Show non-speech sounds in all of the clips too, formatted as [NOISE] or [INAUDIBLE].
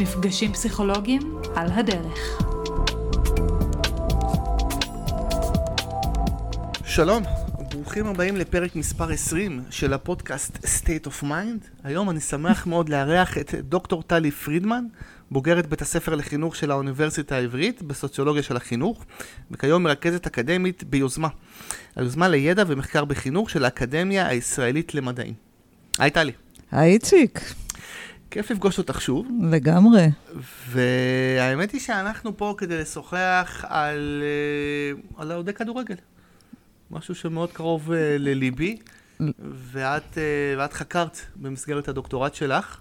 מפגשים פסיכולוגיים על הדרך. שלום, ברוכים הבאים לפרק מספר 20 של הפודקאסט State of Mind. היום אני שמח מאוד לארח את דוקטור טלי פרידמן, בוגרת בית הספר לחינוך של האוניברסיטה העברית בסוציולוגיה של החינוך, וכיום מרכזת אקדמית ביוזמה. היוזמה לידע ומחקר בחינוך של האקדמיה הישראלית למדעים. היי טלי. היי איציק. כיף לפגוש אותך שוב. לגמרי. והאמת היא שאנחנו פה כדי לשוחח על, אה, על אוהדי כדורגל. משהו שמאוד קרוב אה, לליבי, ואת, אה, ואת חקרת במסגרת הדוקטורט שלך.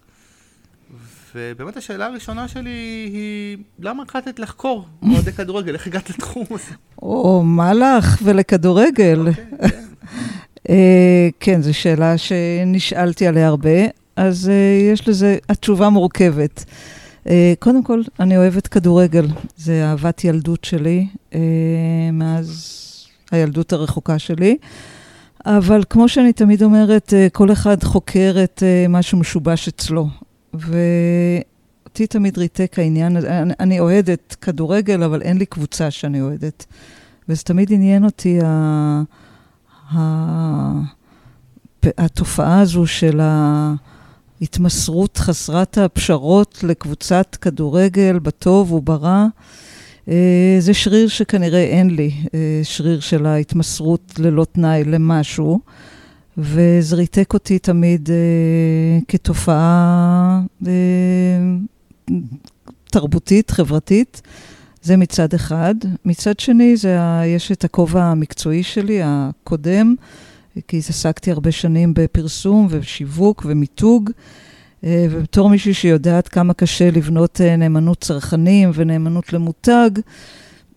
ובאמת השאלה הראשונה שלי היא, למה החלטת לחקור אוהדי כדורגל? איך הגעת לתחום הזה? או, מה לך ולכדורגל? Okay, כן. כן, זו שאלה שנשאלתי עליה הרבה, אז uh, יש לזה, התשובה מורכבת. Uh, קודם כל, אני אוהבת כדורגל, זה אהבת ילדות שלי, uh, מאז הילדות הרחוקה שלי. אבל כמו שאני תמיד אומרת, כל אחד חוקר את מה שמשובש אצלו. ואותי תמיד ריתק העניין. אני, אני אוהדת כדורגל, אבל אין לי קבוצה שאני אוהדת. וזה תמיד עניין אותי ה, ה, התופעה הזו של ההתמסרות חסרת הפשרות לקבוצת כדורגל, בטוב וברע. אה, זה שריר שכנראה אין לי, אה, שריר של ההתמסרות ללא תנאי למשהו. וזה ריתק אותי תמיד אה, כתופעה תרבותית, חברתית. זה מצד אחד. מצד שני, זה יש את הכובע המקצועי שלי, הקודם, כי עסקתי הרבה שנים בפרסום ושיווק ומיתוג, אה, ובתור מישהי שיודעת כמה קשה לבנות אה, נאמנות צרכנים ונאמנות למותג,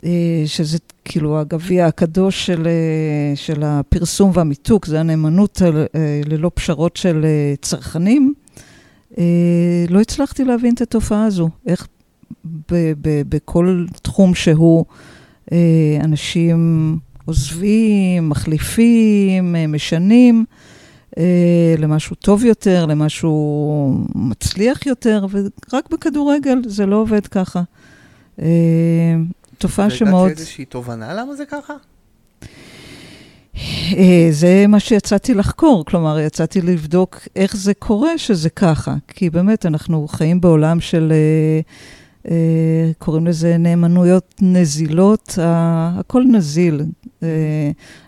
אה, שזה כאילו הגביע הקדוש של, של הפרסום והמיתוג, זה הנאמנות ללא פשרות של צרכנים. לא הצלחתי להבין את התופעה הזו, איך בכל תחום שהוא אנשים עוזבים, מחליפים, משנים. למשהו טוב יותר, למשהו מצליח יותר, ורק בכדורגל זה לא עובד ככה. תופעה שמאוד... והגעת לאיזושהי תובנה למה זה ככה? אה, זה מה שיצאתי לחקור, כלומר, יצאתי לבדוק איך זה קורה שזה ככה. כי באמת, אנחנו חיים בעולם של, אה, אה, קוראים לזה נאמנויות נזילות, הכל נזיל.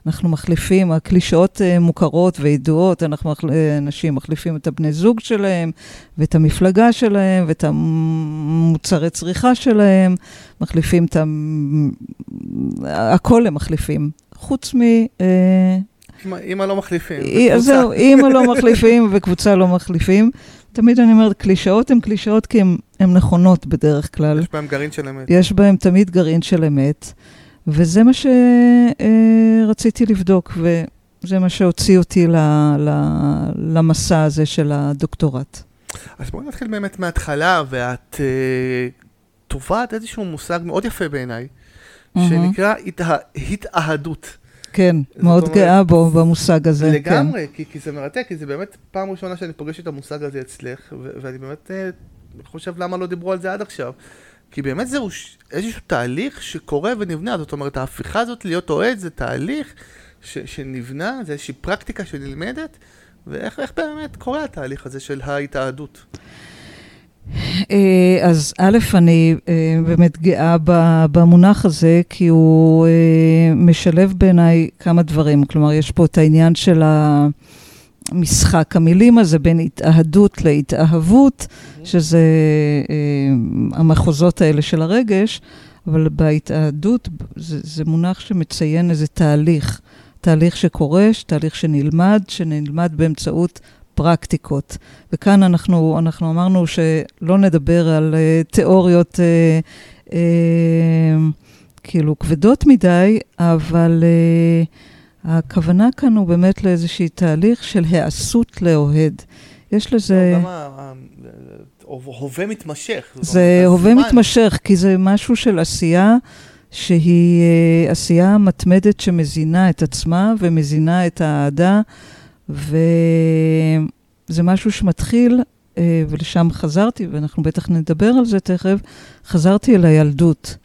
אנחנו מחליפים, הקלישאות מוכרות וידועות, אנחנו, אנשים מחליפים את הבני זוג שלהם, ואת המפלגה שלהם, ואת המוצרי צריכה שלהם, מחליפים את ה... הכל הם מחליפים, חוץ מ... אימא לא מחליפים. זהו, אימא לא מחליפים וקבוצה לא מחליפים. תמיד אני אומרת, קלישאות הן קלישאות כי הן נכונות בדרך כלל. יש בהן גרעין של אמת. יש בהן תמיד גרעין של אמת. וזה מה שרציתי לבדוק, וזה מה שהוציא אותי למסע הזה של הדוקטורט. אז בואי נתחיל באמת מההתחלה, ואת uh, תובעת איזשהו מושג מאוד יפה בעיניי, mm-hmm. שנקרא התה, התאהדות. כן, מאוד אומרת, גאה בו, במושג הזה. כן. לגמרי, כן. כי, כי זה מרתק, כי זה באמת פעם ראשונה שאני פוגש את המושג הזה אצלך, ו- ואני באמת uh, חושב למה לא דיברו על זה עד עכשיו. כי באמת זהו איזשהו תהליך שקורה ונבנה, זאת אומרת, ההפיכה הזאת להיות אוהד זה תהליך ש- שנבנה, זה איזושהי פרקטיקה שנלמדת, ואיך באמת קורה התהליך הזה של ההתאהדות? אה, אז א', אני אה, באמת גאה במונח הזה, כי הוא אה, משלב בעיניי כמה דברים. כלומר, יש פה את העניין של המשחק המילים הזה בין התאהדות להתאהבות, שזה המחוזות האלה של הרגש, אבל בהתאהדות זה, זה מונח שמציין איזה תהליך. תהליך שקורה, תהליך שנלמד, שנלמד באמצעות פרקטיקות. וכאן אנחנו, אנחנו אמרנו שלא נדבר על uh, תיאוריות uh, uh, כאילו כבדות מדי, אבל uh, הכוונה כאן הוא באמת לאיזשהי תהליך של היעשות לאוהד. יש לזה... לא, גם הווה מתמשך. זה הווה מתמשך, כי זה משהו של עשייה. שהיא uh, עשייה מתמדת שמזינה את עצמה ומזינה את האהדה, וזה משהו שמתחיל אה, ולשם חזרתי, ואנחנו בטח נדבר על זה תכף, חזרתי אל הילדות.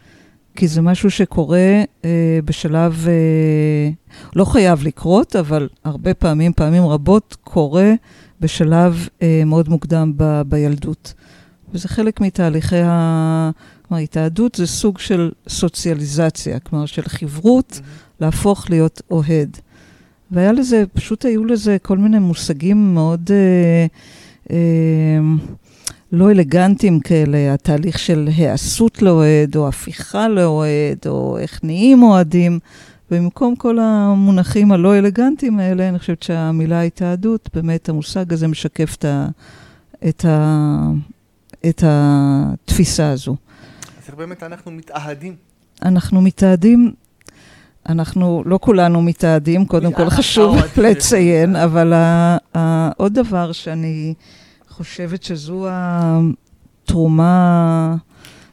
כי זה משהו שקורה אה, בשלב, אה, לא חייב לקרות, אבל הרבה פעמים, פעמים רבות, קורה בשלב אה, מאוד מוקדם ב, בילדות. וזה חלק מתהליכי ה... כלומר, התאהדות זה סוג של סוציאליזציה, כלומר, של חברות mm-hmm. להפוך להיות אוהד. והיה לזה, פשוט היו לזה כל מיני מושגים מאוד אה, אה, לא אלגנטיים כאלה, התהליך של העשות לאוהד, או הפיכה לאוהד, או איך נהיים אוהדים. ובמקום כל המונחים הלא אלגנטיים האלה, אני חושבת שהמילה התאהדות, באמת המושג הזה משקף את, ה, את, ה, את התפיסה הזו. אז באמת אנחנו מתאהדים? אנחנו מתאהדים, אנחנו לא כולנו מתאהדים, קודם כל חשוב לציין, אבל עוד דבר שאני חושבת שזו התרומה,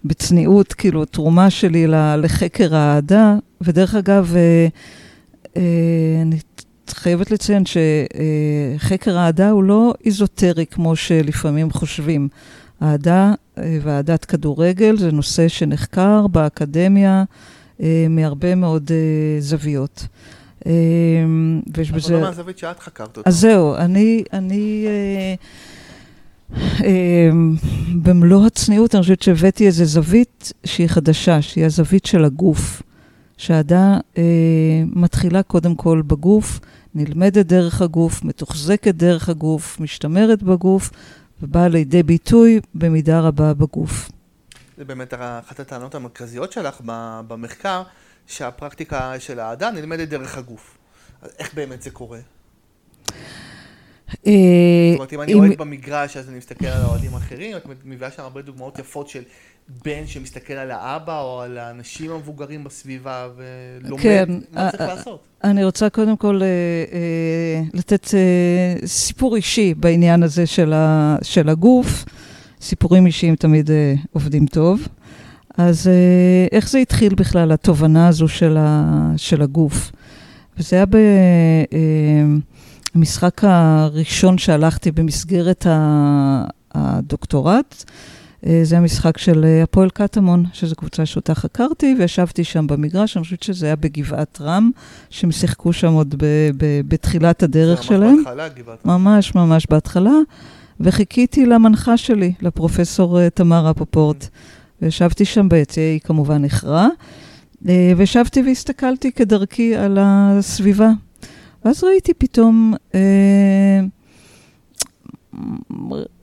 בצניעות, כאילו, תרומה שלי לחקר האהדה, ודרך אגב, אה, אה, אני חייבת לציין שחקר האהדה הוא לא איזוטרי כמו שלפעמים חושבים. אהדה אה, ואהדת כדורגל זה נושא שנחקר באקדמיה מהרבה מאוד זוויות. ויש בזה... אבל לא מהזווית שאת חקרת אותה. אז זהו, אני... אני במלוא הצניעות, אני חושבת שהבאתי איזו זווית שהיא חדשה, שהיא הזווית של הגוף. שהאהדה אה, מתחילה קודם כל בגוף, נלמדת דרך הגוף, מתוחזקת דרך הגוף, משתמרת בגוף, ובאה לידי ביטוי במידה רבה בגוף. זה באמת אחת הטענות המרכזיות שלך במחקר, שהפרקטיקה של האהדה נלמדת דרך הגוף. איך באמת זה קורה? אה, זאת אומרת, אם אני אוהד במגרש, אז אני מסתכל על האוהדים האחרים, את מביאה שם הרבה דוגמאות יפות של בן שמסתכל על האבא או על האנשים המבוגרים בסביבה ולומד כן, מה צריך לעשות. אני רוצה קודם כל אה, אה, לתת סיפור אישי בעניין הזה של הגוף. סיפורים אישיים תמיד עובדים טוב. אז איך זה התחיל בכלל, התובנה הזו של הגוף? וזה היה ב... המשחק הראשון שהלכתי במסגרת הדוקטורט, אה, זה המשחק של אה, הפועל קטמון, שזו קבוצה שאותה חקרתי, וישבתי שם במגרש, אני חושבת שזה היה בגבעת רם, שהם שיחקו שם עוד ב- ב- בתחילת הדרך שלהם. ממש בהתחלה, גבעת רם. ממש, ממש בהתחלה, וחיכיתי למנחה שלי, לפרופסור אה, תמר אפופורט. וישבתי שם ביציע, היא כמובן איחרה, וישבתי והסתכלתי כדרכי על הסביבה. ואז ראיתי פתאום, אה,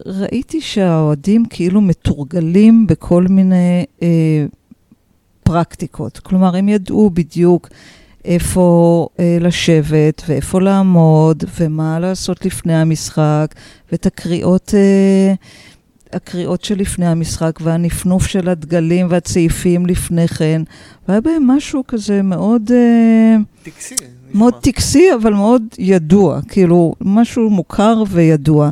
ראיתי שהאוהדים כאילו מתורגלים בכל מיני אה, פרקטיקות. כלומר, הם ידעו בדיוק איפה אה, לשבת ואיפה לעמוד ומה לעשות לפני המשחק, ואת הקריאות... אה, הקריאות שלפני המשחק והנפנוף של הדגלים והצעיפים לפני כן, והיה בהם משהו כזה מאוד... אה, טקסי. מאוד טקסי, אבל מאוד ידוע, כאילו, משהו מוכר וידוע.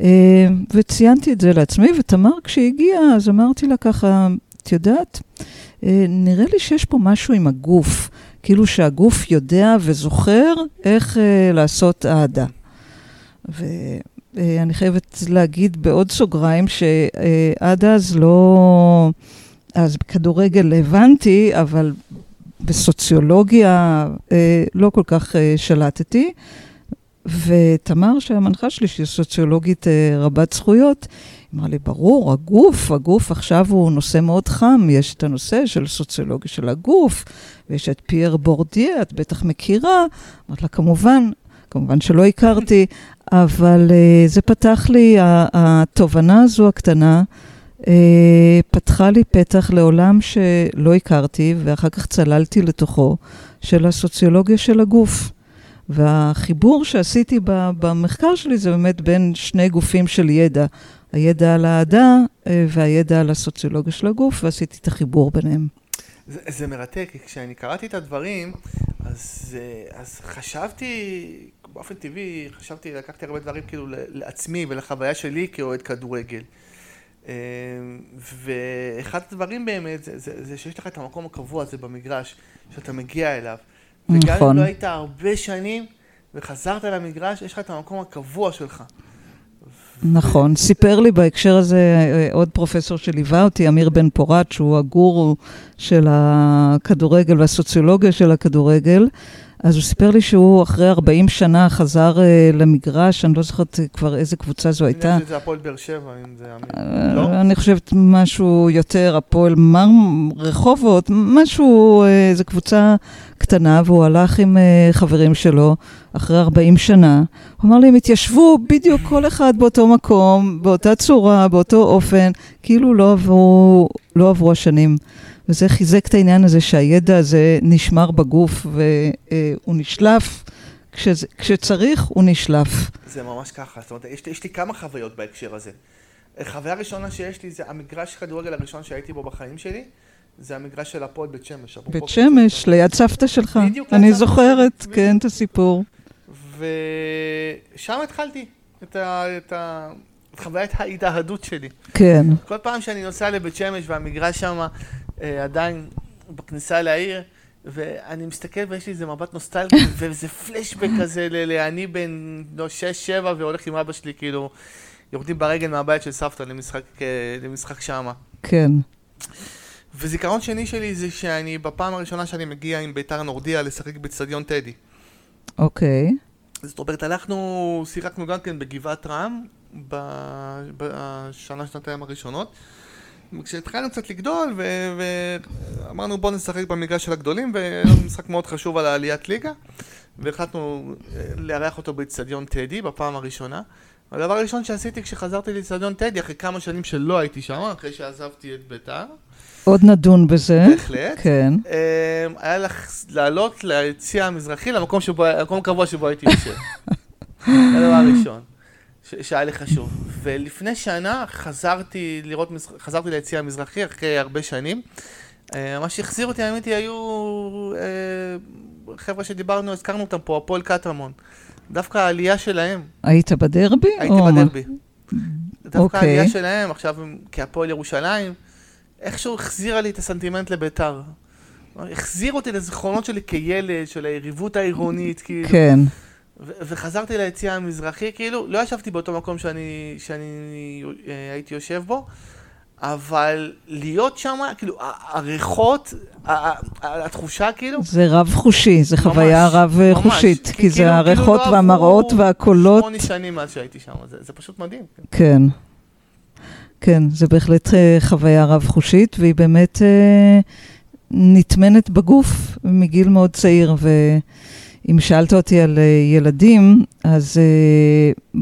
אה, וציינתי את זה לעצמי, ותמר כשהיא הגיעה, אז אמרתי לה ככה, את יודעת, אה, נראה לי שיש פה משהו עם הגוף, כאילו שהגוף יודע וזוכר איך לעשות אהדה. ואני חייבת להגיד בעוד סוגריים, שעד אז לא... אז בכדורגל הבנתי, אבל בסוציולוגיה אה, לא כל כך אה, שלטתי. ותמר, שהמנחה שלי, שהיא סוציולוגית אה, רבת זכויות, אמרה לי, ברור, הגוף, הגוף עכשיו הוא נושא מאוד חם, יש את הנושא של סוציולוגיה של הגוף, ויש את פייר בורדיה, את בטח מכירה. אמרת לה, כמובן, כמובן שלא הכרתי, [LAUGHS] אבל זה פתח לי, התובנה הזו הקטנה, פתחה לי פתח לעולם שלא הכרתי, ואחר כך צללתי לתוכו, של הסוציולוגיה של הגוף. והחיבור שעשיתי במחקר שלי זה באמת בין שני גופים של ידע, הידע על האהדה אה, והידע על הסוציולוגיה של הגוף, ועשיתי את החיבור ביניהם. זה, זה מרתק, כשאני קראתי את הדברים, אז, אז חשבתי, באופן טבעי, חשבתי, לקחתי הרבה דברים כאילו לעצמי ולחוויה שלי כאוהד כדורגל. אמ, ואחד הדברים באמת, זה, זה, זה שיש לך את המקום הקבוע הזה במגרש, שאתה מגיע אליו. נכון. וגם אם נכון. לא היית הרבה שנים וחזרת למגרש, יש לך את המקום הקבוע שלך. נכון, סיפר לי בהקשר הזה אה, עוד פרופסור שליווה אותי, אמיר בן פורת, שהוא הגורו של הכדורגל והסוציולוגיה של הכדורגל. אז הוא סיפר לי שהוא אחרי 40 שנה חזר uh, למגרש, אני לא זוכרת כבר איזה קבוצה זו הייתה. אני זה הפועל באר שבע, אם זה אמיר. לא? אני חושבת משהו יותר, הפועל מר... רחובות, משהו, איזו קבוצה קטנה, והוא הלך עם חברים שלו אחרי 40 שנה. הוא אמר לי, הם התיישבו בדיוק כל אחד באותו מקום, באותה צורה, באותו אופן, כאילו לא עברו, לא עברו השנים. וזה חיזק את העניין הזה שהידע הזה נשמר בגוף והוא נשלף. כשזה, כשצריך, הוא נשלף. זה ממש ככה, זאת אומרת, יש, יש לי כמה חוויות בהקשר הזה. החוויה הראשונה שיש לי זה המגרש כדורגל הראשון שהייתי בו בחיים שלי, זה המגרש של הפועל בית שמש. בית שמש, ליד סבתא שלך. בדיוק. אני זוכרת. כן, את הסיפור. ושם התחלתי את, ה, את, ה, את חוויית ההתאהדות שלי. כן. כל פעם שאני נוסע לבית שמש והמגרש שם אה, עדיין בכניסה לעיר, ואני מסתכל ויש לי איזה מבט נוסטלגי, [LAUGHS] ואיזה פלשבק כזה לאני בן לא, שש, שבע, והולך עם אבא שלי, כאילו, יורדים ברגל מהבית של סבתא למשחק, אה, למשחק שמה. כן. וזיכרון שני שלי זה שאני, בפעם הראשונה שאני מגיע עם ביתר נורדיה לשחק באצטדיון טדי. אוקיי. זאת אומרת, הלכנו, שיחקנו גם כן בגבעת רם, בשנה, שנתיים הראשונות. כשהתחלנו קצת לגדול, ואמרנו בוא נשחק במגרש של הגדולים, והיה משחק מאוד חשוב על העליית ליגה, והחלטנו אה, לארח אותו באיצטדיון טדי בפעם הראשונה. הדבר הראשון שעשיתי כשחזרתי לאיצטדיון טדי, אחרי כמה שנים שלא הייתי שם, אחרי שעזבתי את ביתר. עוד נדון בזה. בהחלט. כן. אה, היה לך לעלות ליציע המזרחי, למקום הקבוע שבו הייתי יושב. זה הדבר הראשון. שהיה לי חשוב. ולפני שנה חזרתי לראות, חזרתי ליציע המזרחי אחרי הרבה שנים. אה, מה שהחזיר אותי, האמת היא, היו אה, חבר'ה שדיברנו, הזכרנו אותם פה, הפועל קטמון. דווקא העלייה שלהם. היית בדרבי? הייתי או... בדרבי. דווקא אוקיי. העלייה שלהם, עכשיו כהפועל ירושלים, איכשהו החזירה לי את הסנטימנט לביתר. החזיר אותי לזיכרונות שלי כילד, של היריבות העירונית, כאילו. כן. וחזרתי ליציאה המזרחי, כאילו, לא ישבתי באותו מקום שאני, שאני אה, הייתי יושב בו, אבל להיות שם, כאילו, הריחות, התחושה, כאילו... זה רב-חושי, זה חוויה רב-חושית, כי, כי זה כאילו, הריחות כאילו לא והמראות והקולות. שמונה שנים מאז שהייתי שם, זה, זה פשוט מדהים. כן. כן, כן זה בהחלט אה, חוויה רב-חושית, והיא באמת אה, נטמנת בגוף מגיל מאוד צעיר, ו... אם שאלת אותי על אה, ילדים, אז uh,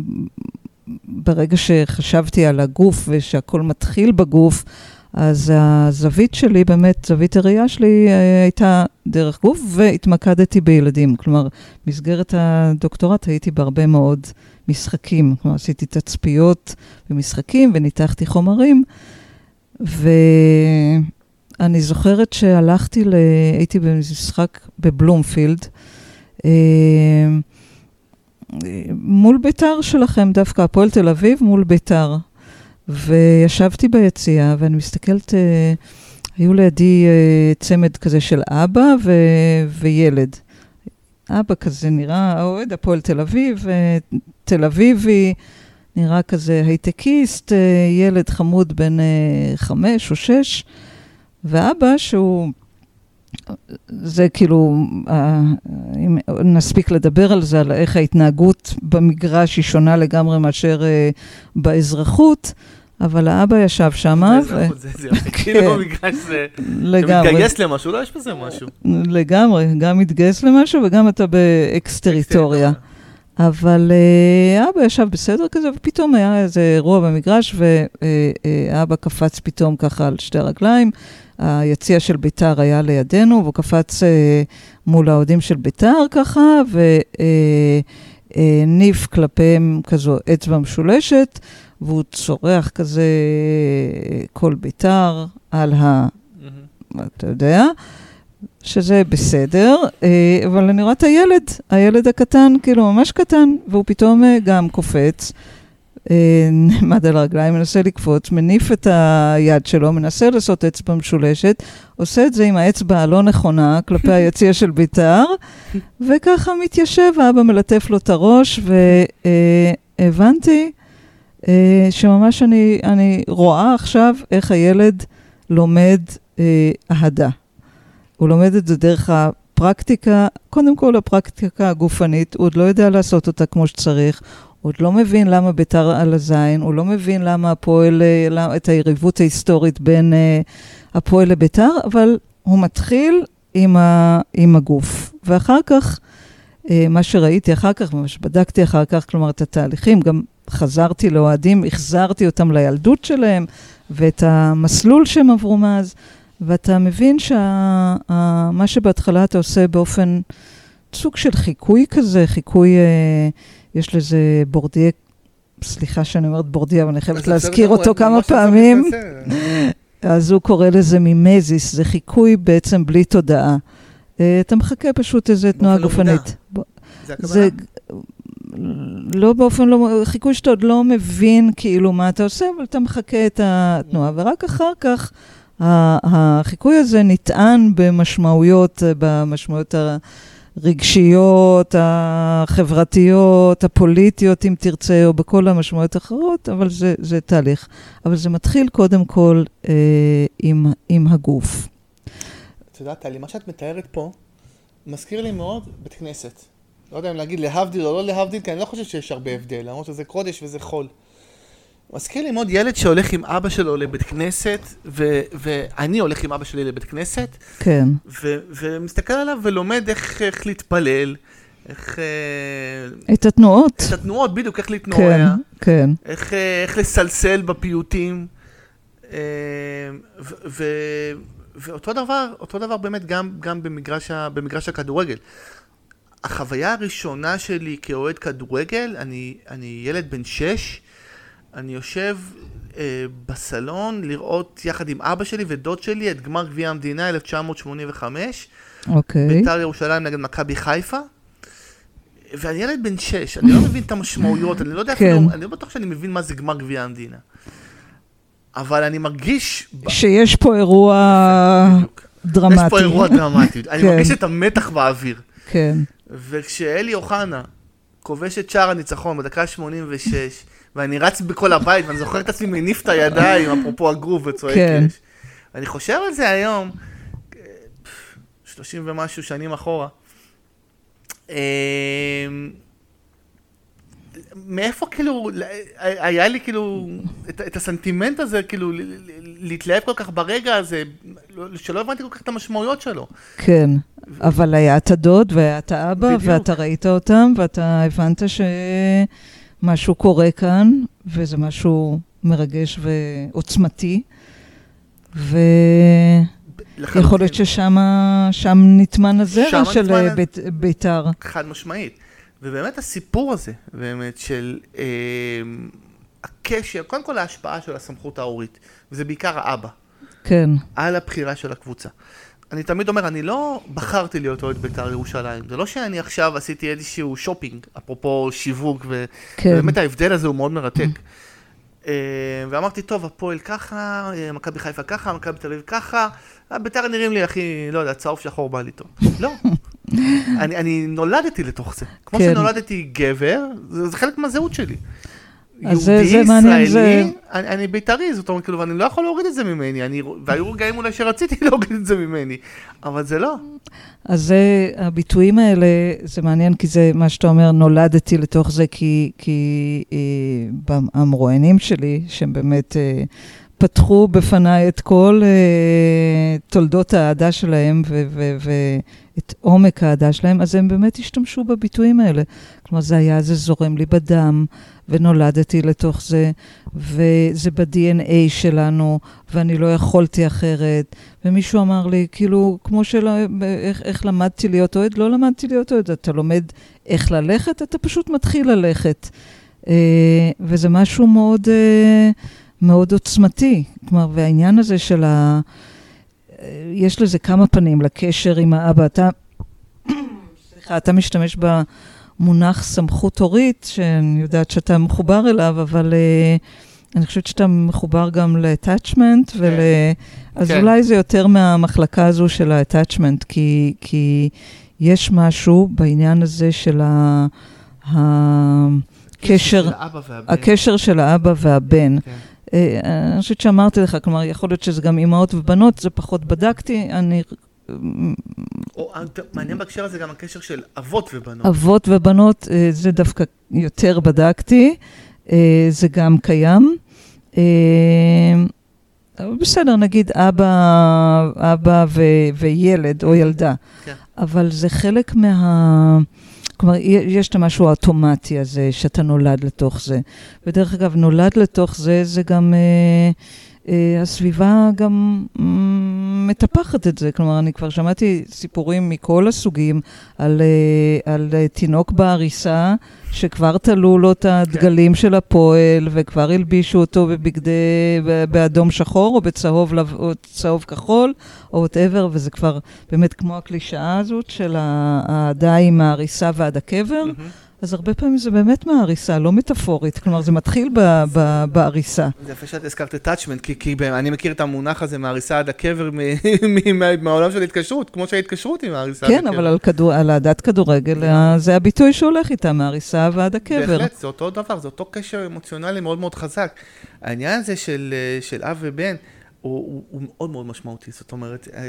ברגע שחשבתי על הגוף ושהכול מתחיל בגוף, אז הזווית שלי, באמת, זווית הראייה שלי uh, הייתה דרך גוף, והתמקדתי בילדים. כלומר, במסגרת הדוקטורט הייתי בהרבה מאוד משחקים. כלומר, עשיתי תצפיות במשחקים וניתחתי חומרים, ואני זוכרת שהלכתי, ל... הייתי במשחק בבלומפילד, אה, מול ביתר שלכם דווקא, הפועל תל אביב מול ביתר. וישבתי ביציאה, ואני מסתכלת, אה, היו לידי אה, צמד כזה של אבא ו- וילד. אבא כזה נראה אוהד הפועל תל אביב, תל אביבי, נראה כזה הייטקיסט, ילד חמוד בן חמש או שש, ואבא שהוא זה כאילו, אה, אם נספיק לדבר על זה, על איך ההתנהגות במגרש היא שונה לגמרי מאשר אה, באזרחות, אבל האבא ישב שם. באזרחות זה [LAUGHS] כאילו כן. במגרש זה, אתה מתגייס למשהו, לא יש בזה משהו. לגמרי, גם מתגייס למשהו וגם אתה באקס-טריטוריה. אבל uh, אבא ישב בסדר כזה, ופתאום היה איזה אירוע במגרש, ואבא קפץ פתאום ככה על שתי רגליים, היציע של ביתר היה לידינו, והוא קפץ אה, מול האוהדים של ביתר ככה, וניף אה, אה, כלפיהם כזו אצבע משולשת, והוא צורח כזה כל ביתר על ה... Mm-hmm. אתה יודע, שזה בסדר, אבל אני רואה את הילד, הילד הקטן, כאילו ממש קטן, והוא פתאום גם קופץ. אה, [LAUGHS] נעמד על הרגליים, מנסה לקפוץ, מניף את היד שלו, מנסה לעשות אצבע משולשת, עושה את זה עם האצבע הלא נכונה כלפי [LAUGHS] היציע של בית"ר, וככה מתיישב, האבא מלטף לו את הראש, והבנתי אה, שממש אני, אני רואה עכשיו איך הילד לומד אה, אהדה. הוא לומד את זה דרך הפרקטיקה, קודם כל הפרקטיקה הגופנית, הוא עוד לא יודע לעשות אותה כמו שצריך, עוד לא מבין למה ביתר על הזין, הוא לא מבין למה הפועל, אה, למה, את היריבות ההיסטורית בין אה, הפועל לביתר, אבל הוא מתחיל עם, ה, עם הגוף. ואחר כך, אה, מה שראיתי אחר כך, מה שבדקתי אחר כך, כלומר את התהליכים, גם חזרתי לאוהדים, החזרתי אותם לילדות שלהם ואת המסלול שהם עברו מאז, ואתה מבין שמה שבהתחלה אתה עושה באופן, סוג של חיקוי כזה, חיקוי, אה, יש לזה בורדיה, סליחה שאני אומרת בורדיה, אבל אני חייבת להזכיר אותו כמה פעמים. אז הוא קורא לזה מימזיס, זה חיקוי בעצם בלי תודעה. אה, אתה מחכה פשוט איזה תנועה לא גופנית. זה זה לא באופן לא, חיקוי שאתה עוד לא מבין כאילו מה אתה עושה, אבל אתה מחכה את התנועה, ורק אחר כך החיקוי הזה נטען במשמעויות, במשמעויות הרגשיות, החברתיות, הפוליטיות, אם תרצה, או בכל המשמעויות האחרות, אבל זה, זה תהליך. אבל זה מתחיל קודם כל אה, עם, עם הגוף. את יודעת, טלי, מה שאת מתארת פה, מזכיר לי מאוד בית כנסת. לא יודע אם להגיד להבדיל או לא להבדיל, כי אני לא חושב שיש הרבה הבדל, למרות שזה קודש וזה חול. מזכיר לי מאוד ילד שהולך עם אבא שלו לבית כנסת, ו- ואני הולך עם אבא שלי לבית כנסת, כן. ו- ומסתכל עליו ולומד איך, איך להתפלל, איך... אה, את התנועות. את התנועות, בדיוק, איך כן, להתנועע, כן. איך, אה, איך לסלסל בפיוטים. אה, ו- ו- ואותו דבר, אותו דבר באמת גם, גם במגרש, ה- במגרש הכדורגל. החוויה הראשונה שלי כאוהד כדורגל, אני, אני ילד בן שש, אני יושב אה, בסלון לראות יחד עם אבא שלי ודוד שלי את גמר גביע המדינה 1985, אוקיי. בית"ר ירושלים נגד מכבי חיפה. ואני ילד בן שש, אני לא [LAUGHS] מבין את המשמעויות, אני לא יודע כן. אפילו, אני לא בטוח שאני מבין מה זה גמר גביע המדינה. אבל אני מרגיש... שיש פה אירוע. דרמטי. יש פה אירוע דרמטי. [LAUGHS] אני כן. מרגיש את המתח באוויר. כן, וכשאלי אוחנה כובש את שער הניצחון בדקה 86, ואני רץ בכל הבית, ואני זוכר את עצמי מניף את הידיים, אפרופו הגרוב, וצועק כן. יש. ואני חושב על זה היום, אה, 30 ומשהו שנים אחורה. אה, מאיפה כאילו, היה לי כאילו את, את הסנטימנט הזה, כאילו להתלהב כל כך ברגע הזה, לא- שלא הבנתי כל כך את המשמעויות שלו. כן. אבל היה את הדוד והיה את האבא, בדיוק. ואתה ראית אותם, ואתה הבנת שמשהו קורה כאן, וזה משהו מרגש ועוצמתי. ויכול. להיות ששם שם נטמן הזרע של אה, בית, בית"ר. חד משמעית. ובאמת הסיפור הזה, באמת, של אה, הקשר, קודם כל ההשפעה של הסמכות ההורית, וזה בעיקר האבא, כן, על הבחירה של הקבוצה. אני תמיד אומר, אני לא בחרתי להיות אוהד בית"ר ירושלים. זה לא שאני עכשיו עשיתי איזשהו שופינג, אפרופו שיווק, ו... כן. ובאמת ההבדל הזה הוא מאוד מרתק. אה, ואמרתי, טוב, הפועל ככה, אה, מכבי חיפה ככה, מכבי תל אביב ככה, בית"ר נראים לי הכי, לא יודע, צהוב שחור בא לי טוב. לא. [LAUGHS] אני, אני נולדתי לתוך זה. כמו כן. שנולדתי גבר, זה, זה חלק מהזהות שלי. זה- יהודי, זה מעניין, ישראלי, זה- אני, אני בית"רי, זאת אומרת, כאילו, ואני לא יכול להוריד את זה ממני, אני, והיו רגעים אולי שרציתי [LAUGHS] להוריד את זה ממני, אבל זה לא. אז זה, הביטויים האלה, זה מעניין, כי זה מה שאתה אומר, נולדתי לתוך זה, כי, כי אה, המרואיינים שלי, שהם באמת אה, פתחו בפניי את כל אה, תולדות האהדה שלהם ואת עומק האהדה שלהם, אז הם באמת השתמשו בביטויים האלה. כלומר, זה היה, זה זורם לי בדם, ונולדתי לתוך זה, וזה ב-DNA שלנו, ואני לא יכולתי אחרת. ומישהו אמר לי, כאילו, כמו שלא, איך, איך למדתי להיות אוהד? לא למדתי להיות אוהד. אתה לומד איך ללכת, אתה פשוט מתחיל ללכת. אה, וזה משהו מאוד, אה, מאוד עוצמתי. כלומר, והעניין הזה של ה... יש לזה כמה פנים, לקשר עם האבא. אתה, סליחה, אתה משתמש במונח סמכות הורית, שאני יודעת שאתה מחובר אליו, אבל... אה, אני חושבת שאתה מחובר גם ל-attachment, ול... אז כן. אולי זה יותר מהמחלקה הזו של ה-attachment, כי, כי יש משהו בעניין הזה של ה... ה... הקשר, של האבא והבן. הקשר של האבא והבן. כן. אה, אני חושבת שאמרתי לך, כלומר, יכול להיות שזה גם אימהות ובנות, זה פחות בדקתי, אני... או, אה, מעניין בהקשר הזה גם הקשר של אבות ובנות. אבות ובנות, אה, זה דווקא יותר בדקתי, זה גם קיים. אבל בסדר, נגיד אבא, אבא ו, וילד או ילדה. כן. אבל זה חלק מה... כלומר, יש את המשהו האוטומטי הזה, שאתה נולד לתוך זה. ודרך אגב, נולד לתוך זה, זה גם... אה, הסביבה גם mm, מטפחת את זה. כלומר, אני כבר שמעתי סיפורים מכל הסוגים על, אה, על אה, תינוק בעריסה, שכבר תלו לו את הדגלים של הפועל, וכבר הלבישו אותו בבגדי, באדום שחור, או בצהוב או צהוב כחול, או whatever, וזה כבר באמת כמו הקלישאה הזאת של האהדה מהעריסה ועד הקבר. מהמם. אז הרבה פעמים זה באמת מהעריסה, לא מטאפורית. כלומר, זה מתחיל בעריסה. זה יפה שאת הזכרת attachment, כי, כי אני מכיר את המונח הזה מהעריסה עד הקבר [LAUGHS] מהעולם של ההתקשרות, כמו שההתקשרות מהעריסה עד כן. אבל על, כדור, על אהדת כדורגל, אה, זה הביטוי שהולך איתה, מהעריסה ועד הקבר. בהחלט, זה אותו דבר, זה אותו קשר אמוציונלי מאוד מאוד חזק. העניין הזה של, אה, של אב ובן הוא, מאוד מאוד משמעותי, זאת אומרת, אה,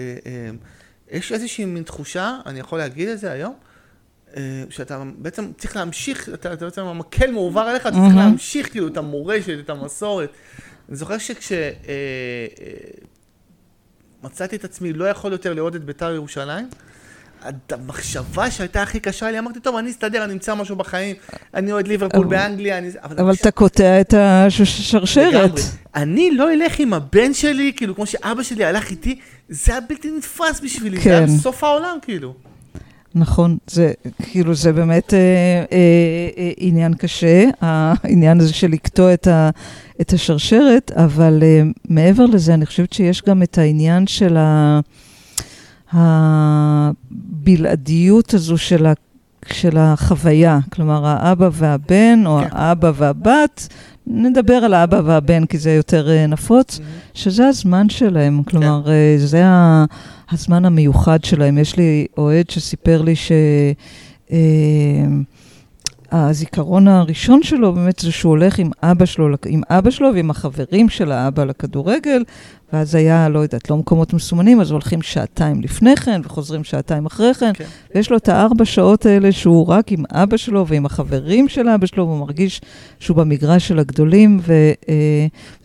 יש איזושהי מין תחושה, אני יכול להגיד את זה היום, שאתה בעצם צריך להמשיך, אתה, אתה בעצם המקל מועבר אליך, אתה צריך. להמשיך כאילו את המורשת, את המסורת. אני זוכר שכש... אה, אה, את עצמי לא יכול יותר לראות את בית"ר ירושלים. המחשבה שהייתה הכי קשה לי, אמרתי, טוב, אני אסתדר, אני אמצא משהו בחיים, אני אוהד ליברפול אבל- באנגליה, אני... אבל אתה קוטע את השרשרת. לגמרי. אני לא אלך עם הבן שלי, כאילו, כמו שאבא שלי הלך איתי, זה היה בלתי נתפס בשבילי, זה היה כן. סוף העולם, כאילו. נכון, זה כאילו, זה באמת אה, אה, אה, עניין קשה, העניין הזה של לקטוע את, ה, את השרשרת, אבל אה, מעבר לזה, אני חושבת שיש גם את העניין של ה, הבלעדיות הזו של, ה, של החוויה, כלומר, האבא והבן, או כן. האבא והבת, נדבר על האבא והבן, כי זה יותר אה, נפוץ, שזה הזמן שלהם, כלומר, אה, זה ה... הזמן המיוחד שלהם. יש לי אוהד שסיפר לי שהזיכרון הראשון שלו באמת זה שהוא הולך עם אבא שלו, עם אבא שלו ועם החברים של האבא לכדורגל, ואז היה, לא יודעת, לא מקומות מסומנים, אז הולכים שעתיים לפני כן וחוזרים שעתיים אחרי כן, כן. ויש לו את הארבע שעות האלה שהוא רק עם אבא שלו ועם החברים של אבא שלו, והוא מרגיש שהוא במגרש של הגדולים, אה,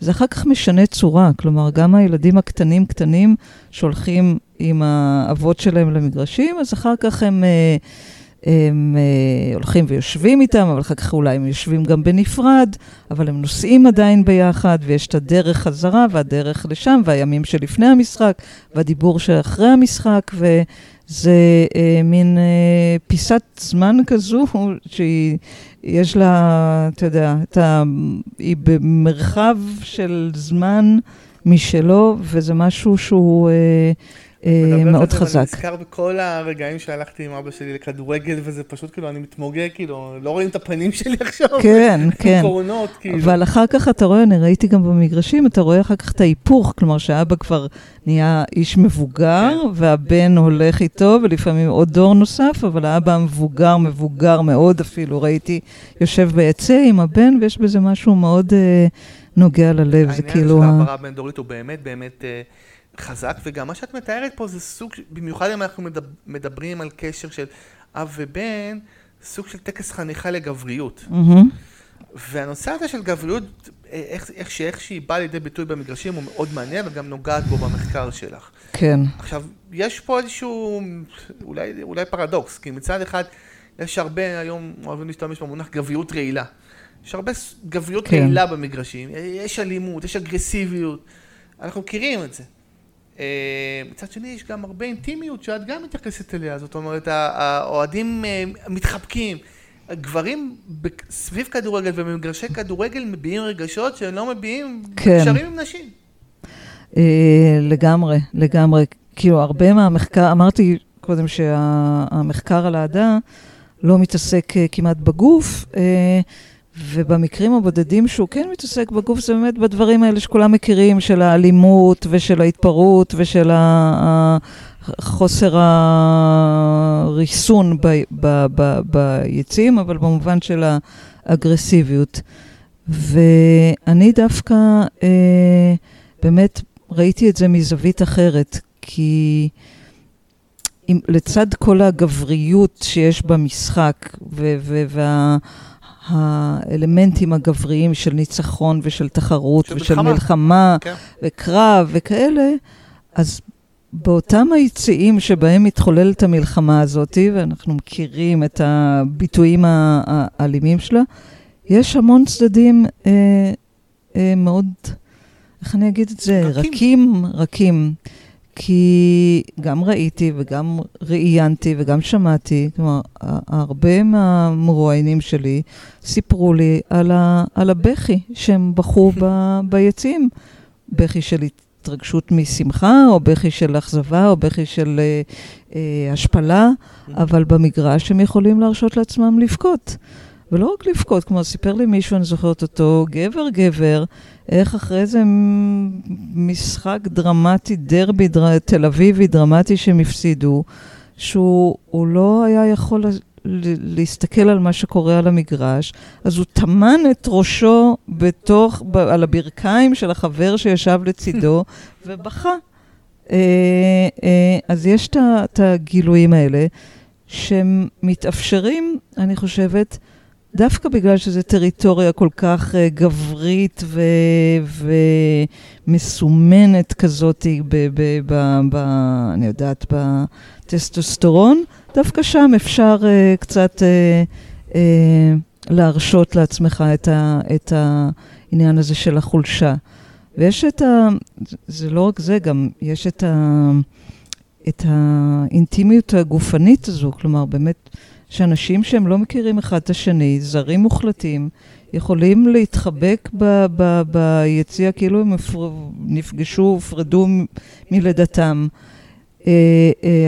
וזה אחר כך משנה צורה. כלומר, גם הילדים הקטנים קטנים שהולכים עם האבות שלהם למגרשים, אז אחר כך הם... אה, הם אה, הולכים ויושבים איתם, אבל אחר כך אולי הם יושבים גם בנפרד, אבל הם נוסעים עדיין ביחד, ויש את הדרך חזרה והדרך לשם, והימים שלפני המשחק, והדיבור שאחרי המשחק, וזה אה, מין אה, פיסת זמן כזו, שהיא, יש לה, אתה יודע, את ה, היא במרחב של זמן משלו, וזה משהו שהוא... אה, מאוד זה, ואני חזק. נזכר בכל הרגעים שהלכתי עם אבא שלי לכדורגל, וזה פשוט כאילו, אני מתמוגג, כאילו, לא רואים את הפנים שלי [LAUGHS] עכשיו. כן, כן. קרונות, כאילו. אבל אחר כך אתה רואה, אני ראיתי גם במגרשים, אתה רואה אחר כך את ההיפוך, כלומר שהאבא כבר נהיה איש מבוגר, כן. והבן הולך איתו, ולפעמים עוד דור נוסף, אבל האבא המבוגר, מבוגר מאוד אפילו, ראיתי, יושב ביציע עם הבן, ויש בזה משהו מאוד אה, נוגע ללב, זה כאילו... העניין של העברה בין-דורית הוא באמת באמת אה, חזק, וגם מה שאת מתארת פה זה סוג, במיוחד אם אנחנו מדב- מדברים על קשר של אב ובן, סוג של טקס חניכה לגבריות. והנושא הזה של גבריות, אה, איך, איך שאיך שהיא באה לידי ביטוי במגרשים הוא מאוד מעניין, וגם נוגעת בו במחקר שלך. כן, עכשיו, יש פה איזשהו, אולי, אולי פרדוקס, כי מצד אחד, יש הרבה, היום אוהבים להשתמש במונח גבריות רעילה. יש הרבה גבריות כן. רעילה במגרשים, יש אלימות, יש אגרסיביות, אנחנו מכירים את זה. אה, מצד שני, יש גם הרבה אינטימיות שאת גם מתייחסת אליה, זאת אומרת, האוהדים אה, מתחבקים. גברים סביב כדורגל ובמגרשי כדורגל מביעים רגשות שהם לא מביעים כן. בקשרים עם נשים. אה, לגמרי, לגמרי. כאילו, הרבה מהמחקר, אמרתי קודם שהמחקר על האהדה לא מתעסק כמעט בגוף, ובמקרים הבודדים שהוא כן מתעסק בגוף, זה באמת בדברים האלה שכולם מכירים, של האלימות ושל ההתפרעות ושל ה- ה- חוסר ריסון ביציעים, אבל במובן של האגרסיביות. ואני דווקא אה, באמת ראיתי את זה מזווית אחרת, כי עם, לצד כל הגבריות שיש במשחק, והאלמנטים הגבריים של ניצחון ושל תחרות של ושל מלחמה, מלחמה כן. וקרב וכאלה, אז באותם היציעים שבהם מתחוללת המלחמה הזאת, ואנחנו מכירים את הביטויים האלימים שלה, יש המון צדדים אה, אה, מאוד, איך אני אגיד את זה? רכים. רכים, רכים. כי גם ראיתי וגם ראיינתי וגם שמעתי, כלומר, הרבה מהמרואיינים שלי סיפרו לי על, ה, על הבכי שהם בכו ב, ביציעים. בכי של התרגשות משמחה, או בכי של אכזבה, או בכי של אה, אה, השפלה, אבל במגרש הם יכולים להרשות לעצמם לבכות. ולא רק לבכות, כמו סיפר לי מישהו, אני זוכרת אותו, גבר-גבר, איך אחרי זה משחק דרמטי, דרבי דר, תל אביבי דרמטי שהם הפסידו, שהוא לא היה יכול להסתכל על מה שקורה על המגרש, אז הוא טמן את ראשו בתוך, ב, על הברכיים של החבר שישב לצידו, [LAUGHS] ובכה. אה, אה, אז יש את הגילויים האלה, שמתאפשרים, אני חושבת, דווקא בגלל שזו טריטוריה כל כך uh, גברית ו- ומסומנת כזאת, ב- ב- ב- ב- אני יודעת, בטסטוסטרון, דווקא שם אפשר uh, קצת uh, uh, להרשות לעצמך את, ה- את העניין הזה של החולשה. ויש את ה... זה לא רק זה, גם יש את, ה, את האינטימיות הגופנית הזו, כלומר, באמת... שאנשים שהם לא מכירים אחד את השני, זרים מוחלטים, יכולים להתחבק ב- ב- ביציע כאילו הם נפגשו, הופרדו מלידתם. Uh, uh,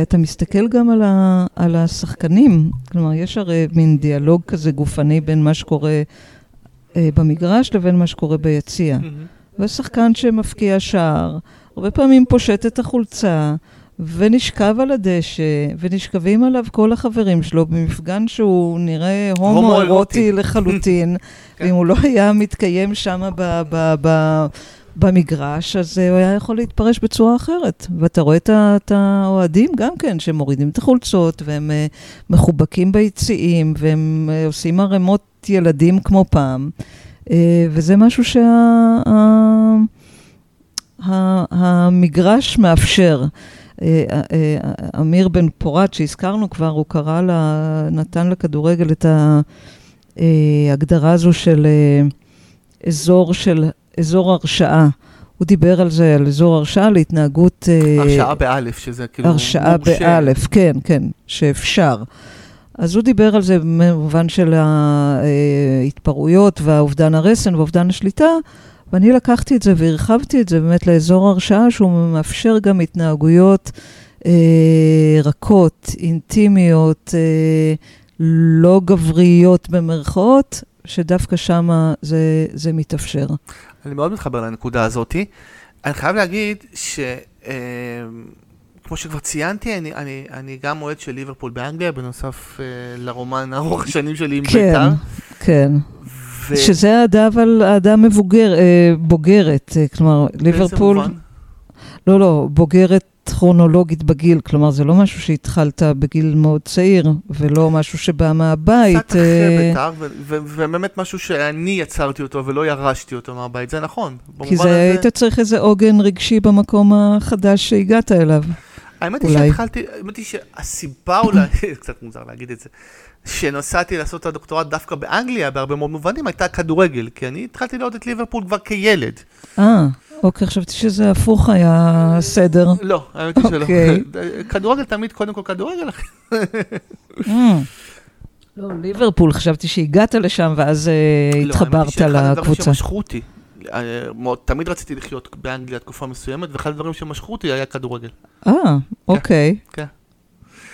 אתה מסתכל גם על, ה, על השחקנים, כלומר, יש הרי מין דיאלוג כזה גופני בין מה שקורה uh, במגרש לבין מה שקורה ביציע. Mm-hmm. ושחקן שמפקיע שער, הרבה פעמים פושט את החולצה, ונשכב על הדשא, ונשכבים עליו כל החברים שלו במפגן שהוא נראה הומו-אירוטי לחלוטין, [LAUGHS] כן. ואם הוא לא היה מתקיים שם במגרש, אז הוא היה יכול להתפרש בצורה אחרת. ואתה רואה את האוהדים גם כן, שמורידים את החולצות, והם uh, מחובקים ביציעים, והם uh, עושים ערימות ילדים כמו פעם. Uh, וזה משהו שהמגרש שה, מאפשר. אה, אה, אה, אמיר בן פורת, שהזכרנו כבר, הוא קרא לה, נתן לכדורגל את ההגדרה הזו של אזור של, אזור הרשאה. הוא דיבר על זה, על אזור הרשאה להתנהגות... הרשאה באלף, שזה כאילו הרשאה באלף, כן, כן, שאפשר. אז הוא דיבר על זה במובן של ההתפרעויות והאובדן הרסן ואובדן השליטה, ואני לקחתי את זה והרחבתי את זה באמת לאזור הרשעה, שהוא מאפשר גם התנהגויות אה, רכות, אינטימיות, אה, לא גבריות במרכאות, שדווקא שם זה, זה מתאפשר. אני מאוד מתחבר לנקודה הזאת. אני חייב להגיד ש... אה, כמו שכבר ציינתי, אני, אני, אני גם אוהד של ליברפול באנגליה, בנוסף אה, לרומן ארוך השנים שלי עם כן, בית"ר. כן, כן. ו... שזה אהדה, אבל אהדה מבוגר, אה, בוגרת, אה, כלומר, ליברפול... באיזה מובן? לא, לא, בוגרת כרונולוגית בגיל, כלומר, זה לא משהו שהתחלת בגיל מאוד צעיר, ולא משהו שבא מהבית. קצת אחרי אה, בית"ר, ובאמת משהו שאני יצרתי אותו ולא ירשתי אותו מהבית, זה נכון. כי זה, הזה... היית צריך איזה עוגן רגשי במקום החדש שהגעת אליו. האמת היא שהתחלתי, האמת היא שהסיבה אולי, [LAUGHS] קצת מוזר להגיד את זה, שנסעתי לעשות את הדוקטורט דווקא באנגליה, בהרבה מאוד מובנים, הייתה כדורגל, כי אני התחלתי לראות את ליברפול כבר כילד. אה, אוקיי, חשבתי שזה הפוך היה סדר. לא, האמת היא שלא. אוקיי. [LAUGHS] כדורגל תמיד קודם כל כדורגל. אה. לא, ליברפול, חשבתי שהגעת לשם ואז אה, התחברת לקבוצה. לא, האמת היא שאחד הדברים שמשכו אותי, אה, תמיד רציתי לחיות באנגליה תקופה מסוימת, ואחד הדברים שמשכו אותי היה כדורגל. אה, אוקיי. כן.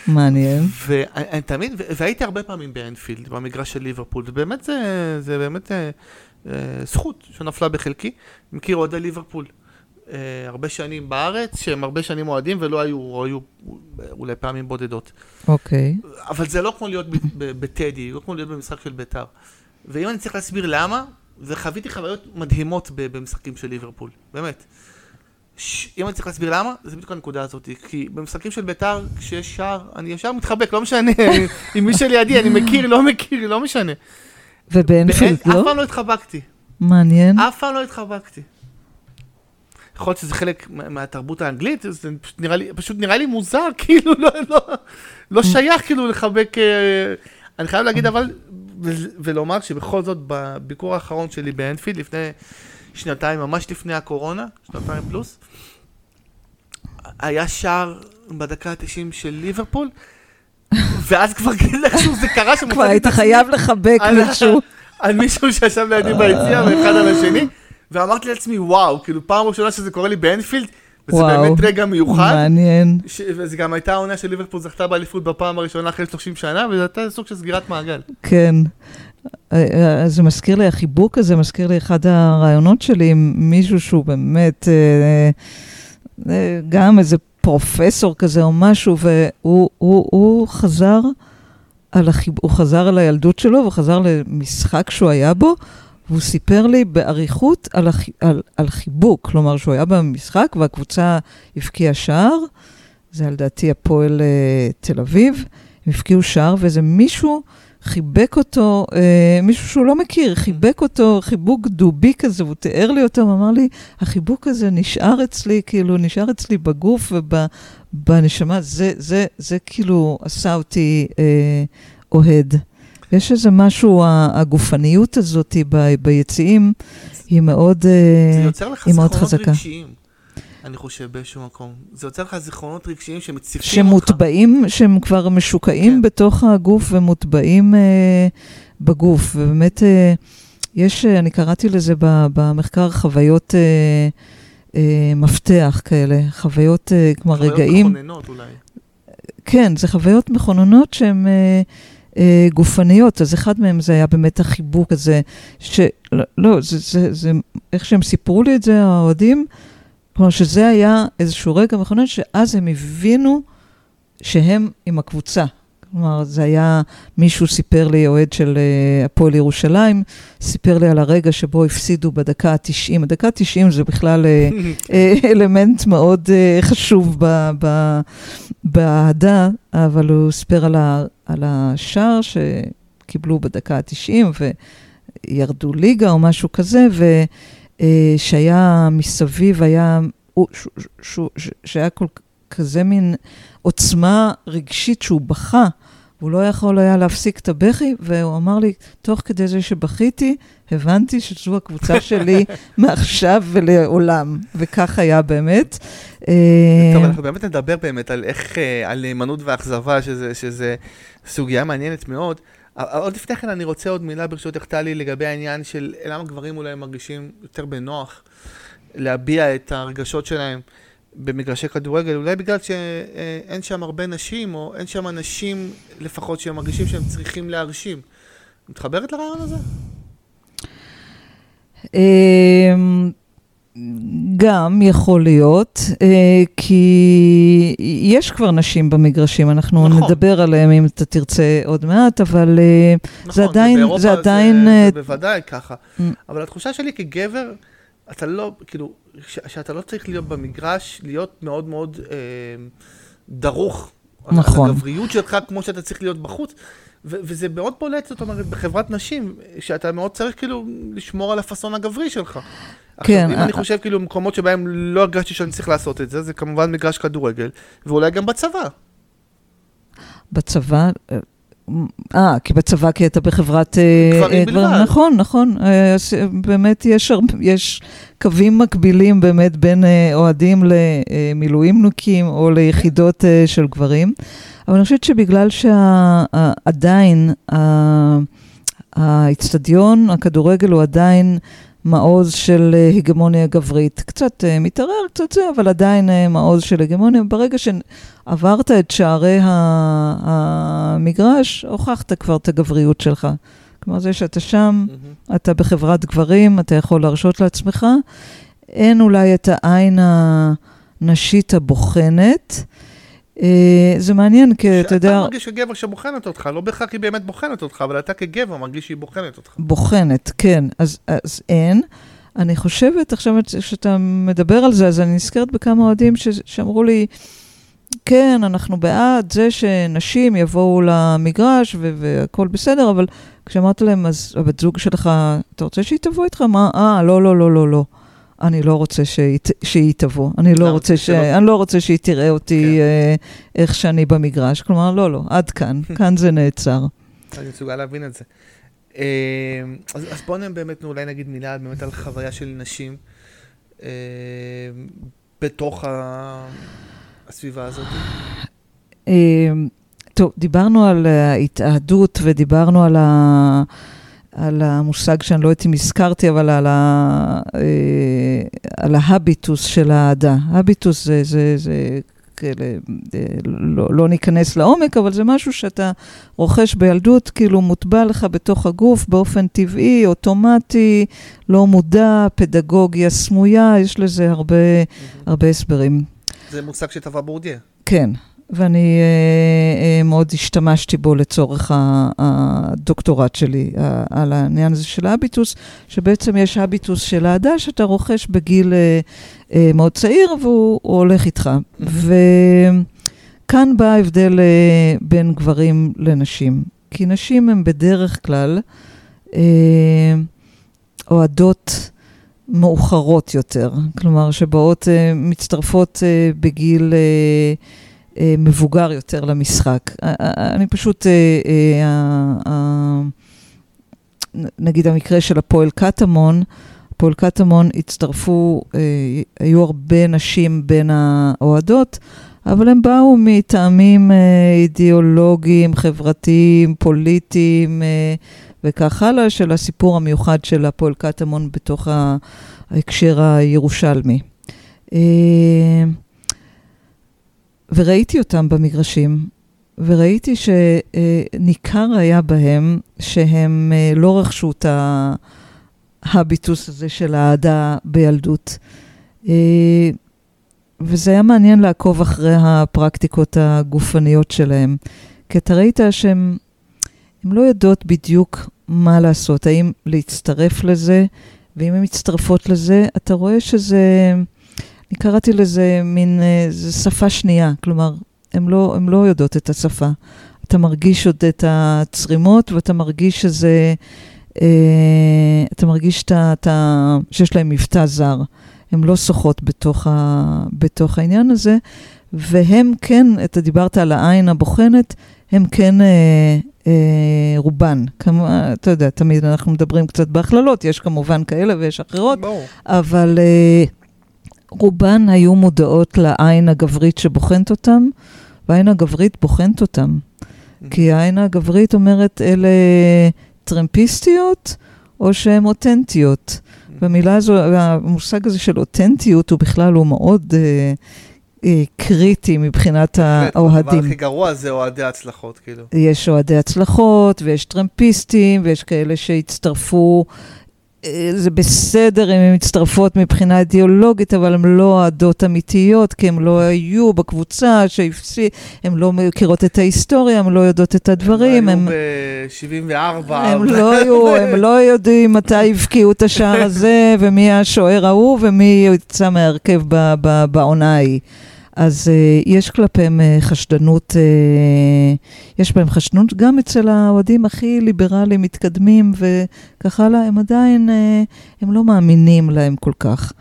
מעניין. ואני תמיד, והייתי הרבה פעמים באנפילד, במגרש של ליברפול, ובאמת זה, זה באמת אה, אה, זכות שנפלה בחלקי. מכיר אוהדי ליברפול. אה, הרבה שנים בארץ, שהם הרבה שנים אוהדים ולא היו, או היו אולי פעמים בודדות. אוקיי. אבל זה לא כמו להיות בטדי, לא כמו להיות במשחק של ביתר. ואם אני צריך להסביר למה, זה חוויתי חוויות מדהימות במשחקים של ליברפול, באמת. ש- אם אני צריך להסביר למה, זה בדיוק הנקודה הזאת. כי במשחקים של ביתר, כשיש שער, אני ישר מתחבק, לא משנה [LAUGHS] עם מי שלידי, אני מכיר, לא מכיר, לא משנה. ובאנפילד באין- אף לא? פעם לא התחבקתי. מעניין. אף פעם לא התחבקתי. יכול להיות שזה חלק מה- מהתרבות האנגלית, זה פשוט נראה לי, פשוט נראה לי מוזר, [LAUGHS] כאילו, לא, לא, לא שייך כאילו לחבק... אה, אני חייב להגיד אבל, ו- ולומר שבכל זאת, בביקור האחרון שלי באנפילד, לפני שנתיים, ממש לפני הקורונה, שנתיים פלוס, היה שער בדקה ה-90 של ליברפול, [LAUGHS] ואז כבר [LAUGHS] איכשהו זה קרה שם. כבר היית חייב לחבק מישהו. [LAUGHS] על מישהו שישב לידי ביציע ואחד על השני, ואמרתי לעצמי, וואו, כאילו פעם ראשונה שזה קורה לי באנפילד, וזה וואו. באמת רגע מיוחד. מעניין. ש- וזה גם הייתה העונה של ליברפול זכתה באליפות בפעם הראשונה אחרי 30 שנה, וזה הייתה סוג של סגירת מעגל. כן. אה, אה, זה מזכיר לי, החיבוק הזה מזכיר לי אחד הרעיונות שלי עם מישהו שהוא באמת אה, גם איזה פרופסור כזה או משהו, והוא הוא, הוא חזר על החיב... הוא חזר על הילדות שלו, והוא חזר למשחק שהוא היה בו, והוא סיפר לי באריכות על, הח... על, על חיבוק, כלומר שהוא היה במשחק והקבוצה הבקיעה שער, זה על דעתי הפועל אה, תל אביב, הם הבקיעו שער ואיזה מישהו חיבק אותו, אה, מישהו שהוא לא מכיר, חיבק אותו, חיבוק דובי כזה, והוא תיאר לי אותו, הוא אמר לי, החיבוק הזה נשאר אצלי, כאילו, נשאר אצלי בגוף ובנשמה, זה, זה, זה כאילו עשה אותי אה, אוהד. יש איזה משהו, הגופניות הזאת ב, ביציעים, היא מאוד, זה אה, יוצר לך זיכרונות חזקה. רגשיים, אני חושב, באיזשהו מקום. זה יוצר לך זיכרונות רגשיים שמציפים אותך. שמוטבעים, שהם כבר משוקעים כן. בתוך הגוף ומוטבעים אה, בגוף. ובאמת, אה, יש, אה, אני קראתי לזה במחקר חוויות אה, אה, מפתח כאלה, חוויות, אה, כלומר רגעים, חוויות מכוננות אולי. כן, זה חוויות מכוננות שהן אה, אה, גופניות. אז אחד מהם זה היה באמת החיבוק הזה, שלא, לא, זה, זה, זה, איך שהם סיפרו לי את זה, האוהדים, כלומר שזה היה איזשהו רגע מכונן, שאז הם הבינו שהם עם הקבוצה. כלומר, זה היה, מישהו סיפר לי, אוהד של אה, הפועל ירושלים, סיפר לי על הרגע שבו הפסידו בדקה ה-90. הדקה ה-90 זה בכלל אה, [LAUGHS] אה, אלמנט מאוד חשוב באהדה, אבל הוא סיפר על, ה, על השער שקיבלו בדקה ה-90 וירדו ליגה או משהו כזה, ושהיה מסביב, היה, שהיה כל כזה מין עוצמה רגשית שהוא בכה. הוא לא יכול היה להפסיק את הבכי, והוא אמר לי, תוך כדי זה שבכיתי, הבנתי שזו הקבוצה [LAUGHS] שלי מעכשיו ולעולם, וכך היה באמת. אה, טוב, אנחנו באמת נדבר באמת על איך, אה, על נאמנות ואכזבה, שזה, שזה סוגיה מעניינת מאוד. עוד לפני כן אני רוצה עוד מילה ברשותך, טלי, לגבי העניין של למה גברים אולי מרגישים יותר בנוח להביע את הרגשות שלהם במגרשי כדורגל, אולי בגלל שאין שם הרבה נשים, או אין שם נשים לפחות שהם מרגישים שהם צריכים להרשים. מתחברת לרעיון הזה? אמ, גם יכול להיות, אה, כי יש כבר נשים במגרשים, אנחנו נכון. נדבר עליהם אם אתה תרצה עוד מעט, אבל אה, נכון, עדיין- ובאירופה זה עדיין, זה, אה, זה בוודאי ככה. Mm. אבל התחושה שלי כגבר, אתה לא, כאילו, ש- שאתה לא צריך להיות במגרש, להיות מאוד מאוד אה, דרוך. נכון. הגבריות שלך כמו שאתה צריך להיות בחוץ. ו- וזה מאוד בולט, זאת אומרת, בחברת נשים, שאתה מאוד צריך כאילו לשמור על הפאסון הגברי שלך. כן, עכשיו, אם אה, אני חושב כאילו מקומות שבהם לא הרגשתי שאני צריך לעשות את זה, זה כמובן מגרש כדורגל, ואולי גם בצבא. בצבא, אה, אה, כי בצבא, כי אתה בחברת... אה, גברים אה, בלבד. נכון, נכון. אה, אה, באמת יש, יש קווים מקבילים באמת בין אה, אוהדים למילואימניקים או ליחידות אה, של גברים. אבל אני חושבת שבגלל שעדיין האיצטדיון, הכדורגל הוא עדיין מעוז של אה, הגמוניה גברית. קצת אה, מתערער, קצת זה, אבל עדיין אה, מעוז של הגמוניה. ברגע שעברת את שערי המגרש, הוכחת כבר את הגבריות שלך. כלומר, זה שאתה שם, אתה בחברת גברים, אתה יכול להרשות לעצמך. אין אולי את העין הנשית הבוחנת. אה, זה מעניין, כי אתה יודע... שאתה מרגיש כגבר שבוחנת אותך, לא בהכרח היא באמת בוחנת אותך, אבל אתה כגבר מרגיש שהיא בוחנת אותך. בוחנת, כן. אז, אז אין. אני חושבת, עכשיו שאתה מדבר על זה, אז אני נזכרת בכמה אוהדים שאמרו לי, כן, אנחנו בעד זה שנשים יבואו למגרש והכול בסדר, אבל כשאמרת להם, אז הבת זוג שלך, אתה רוצה שהיא תבוא איתך? מה? אה, לא, לא, לא, לא, לא. אני לא רוצה שהיא, שהיא תבוא. אני לא, רוצה, ש... שלא... אני לא רוצה שהיא תראה אותי כן. אה, איך שאני במגרש. כלומר, לא, לא, עד כאן. [LAUGHS] כאן זה נעצר. אני מסוגל להבין את זה. אה, אז, אז בואו באמת אולי נגיד מילה באמת על חוויה של נשים אה, בתוך ה... הסביבה הזאת. אה, טוב, דיברנו על ההתאהדות ודיברנו על, ה... על המושג שאני לא יודעת אם הזכרתי, אבל על, ה... על ההביטוס של האהדה. הביטוס זה, זה, זה כאלה, אה, לא, לא ניכנס לעומק, אבל זה משהו שאתה רוכש בילדות, כאילו מוטבע לך בתוך הגוף באופן טבעי, אוטומטי, לא מודע, פדגוגיה סמויה, יש לזה הרבה, mm-hmm. הרבה הסברים. זה מושג שטבע בורדיה. כן. ואני אה, אה, מאוד השתמשתי בו לצורך הדוקטורט שלי, אה, על העניין הזה של האביטוס, שבעצם יש האביטוס של האהדה שאתה רוכש בגיל אה, אה, מאוד צעיר והוא הולך איתך. וכאן בא ההבדל אה, בין גברים לנשים. כי נשים הן בדרך כלל אה, אוהדות מאוחרות יותר, כלומר שבאות, אה, מצטרפות אה, בגיל... אה, מבוגר יותר למשחק. אה, אה, אני פשוט, נגיד המקרה של הפועל קטמון, הפועל קטמון הצטרפו, היו הרבה נשים בין האוהדות, אבל הם באו מטעמים אידיאולוגיים, חברתיים, פוליטיים וכך הלאה, של הסיפור המיוחד של הפועל קטמון בתוך ההקשר הירושלמי. וראיתי אותם במגרשים, וראיתי שניכר היה בהם שהם אה, לא רכשו את ההביטוס הזה של האהדה בילדות. אה, וזה היה מעניין לעקוב אחרי הפרקטיקות הגופניות שלהם. כי אתה ראית שהן לא יודעות בדיוק מה לעשות, האם להצטרף לזה, ואם הן מצטרפות לזה, אתה רואה שזה... אני קראתי לזה מין, אה, זה שפה שנייה, כלומר, הן לא, לא יודעות את השפה. אתה מרגיש עוד את הצרימות ואתה מרגיש שזה, אה, אתה מרגיש את ה, שיש להם מבטא זר. הן לא שוחות בתוך, ה, בתוך העניין הזה, והם כן, אתה דיברת על העין הבוחנת, הם כן אה, אה, רובן. כמה, אתה יודע, תמיד אנחנו מדברים קצת בהכללות, יש כמובן כאלה ויש אחרות, בוא. אבל... אה, רובן היו מודעות לעין הגברית שבוחנת אותם, והעין הגברית בוחנת אותם. Mm-hmm. כי העין הגברית אומרת, אלה טרמפיסטיות או שהן אותנטיות. Mm-hmm. והמילה הזו, המושג הזה של אותנטיות הוא בכלל, הוא מאוד אה, אה, קריטי מבחינת האוהדים. הדבר הכי גרוע זה אוהדי הצלחות, כאילו. יש אוהדי הצלחות, ויש טרמפיסטים, ויש כאלה שהצטרפו זה בסדר אם הן מצטרפות מבחינה אידיאולוגית, אבל הן לא אוהדות אמיתיות, כי הן לא היו בקבוצה שהפסיד, הן לא מכירות את ההיסטוריה, הן לא יודעות את הדברים. הם היו ב-74. הם לא היו, הם לא יודעים מתי הבקיעו את השער הזה, ומי השוער ההוא, ומי יצא מהרכב בעונה ההיא. אז uh, יש כלפיהם uh, חשדנות, uh, יש בהם חשדנות גם אצל האוהדים הכי ליברליים, מתקדמים וכך הלאה, הם עדיין, uh, הם לא מאמינים להם כל כך.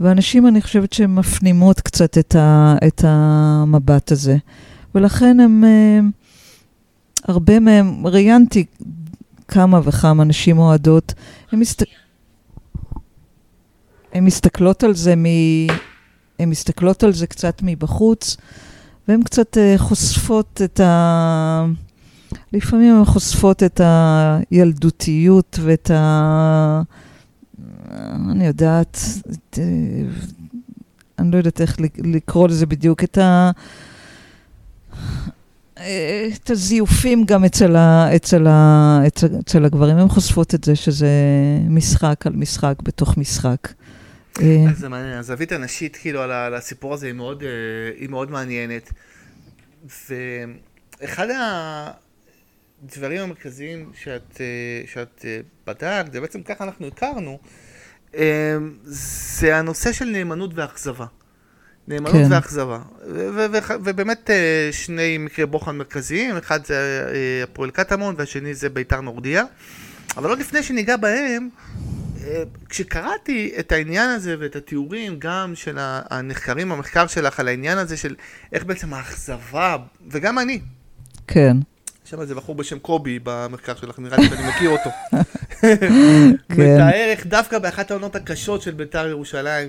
ואנשים, אני חושבת שהן מפנימות קצת את, ה, את המבט הזה. ולכן הם, uh, הרבה מהם, ראיינתי כמה וכמה נשים אוהדות, הן מסת... מסתכלות על זה מ... הן מסתכלות על זה קצת מבחוץ, והן קצת uh, חושפות את ה... לפעמים הן חושפות את הילדותיות ואת ה... אני יודעת, את, אני לא יודעת איך לקרוא לזה בדיוק, את ה... את הזיופים גם אצל, ה, אצל, ה, אצל, אצל הגברים, הן חושפות את זה שזה משחק על משחק בתוך משחק. אה, זה מעניין, הזווית הנשית כאילו על הסיפור הזה היא מאוד, אה, היא מאוד מעניינת. ואחד הדברים המרכזיים שאת, אה, שאת בדקת, ובעצם ככה אנחנו הכרנו, זה הנושא של נאמנות ואכזבה. נאמנות כן. ואכזבה. ובאמת שני מקרי בוחן מרכזיים, אחד זה הפועל קטמון והשני זה ביתר נורדיה. אבל עוד לפני שניגע בהם, כשקראתי את העניין הזה ואת התיאורים גם של הנחקרים, המחקר שלך על העניין הזה של איך בעצם האכזבה, וגם אני, כן, שם איזה בחור בשם קובי במחקר שלך, נראה לי שאני מכיר אותו. [LAUGHS] כן. מתאר איך דווקא באחת העונות הקשות של בית"ר ירושלים,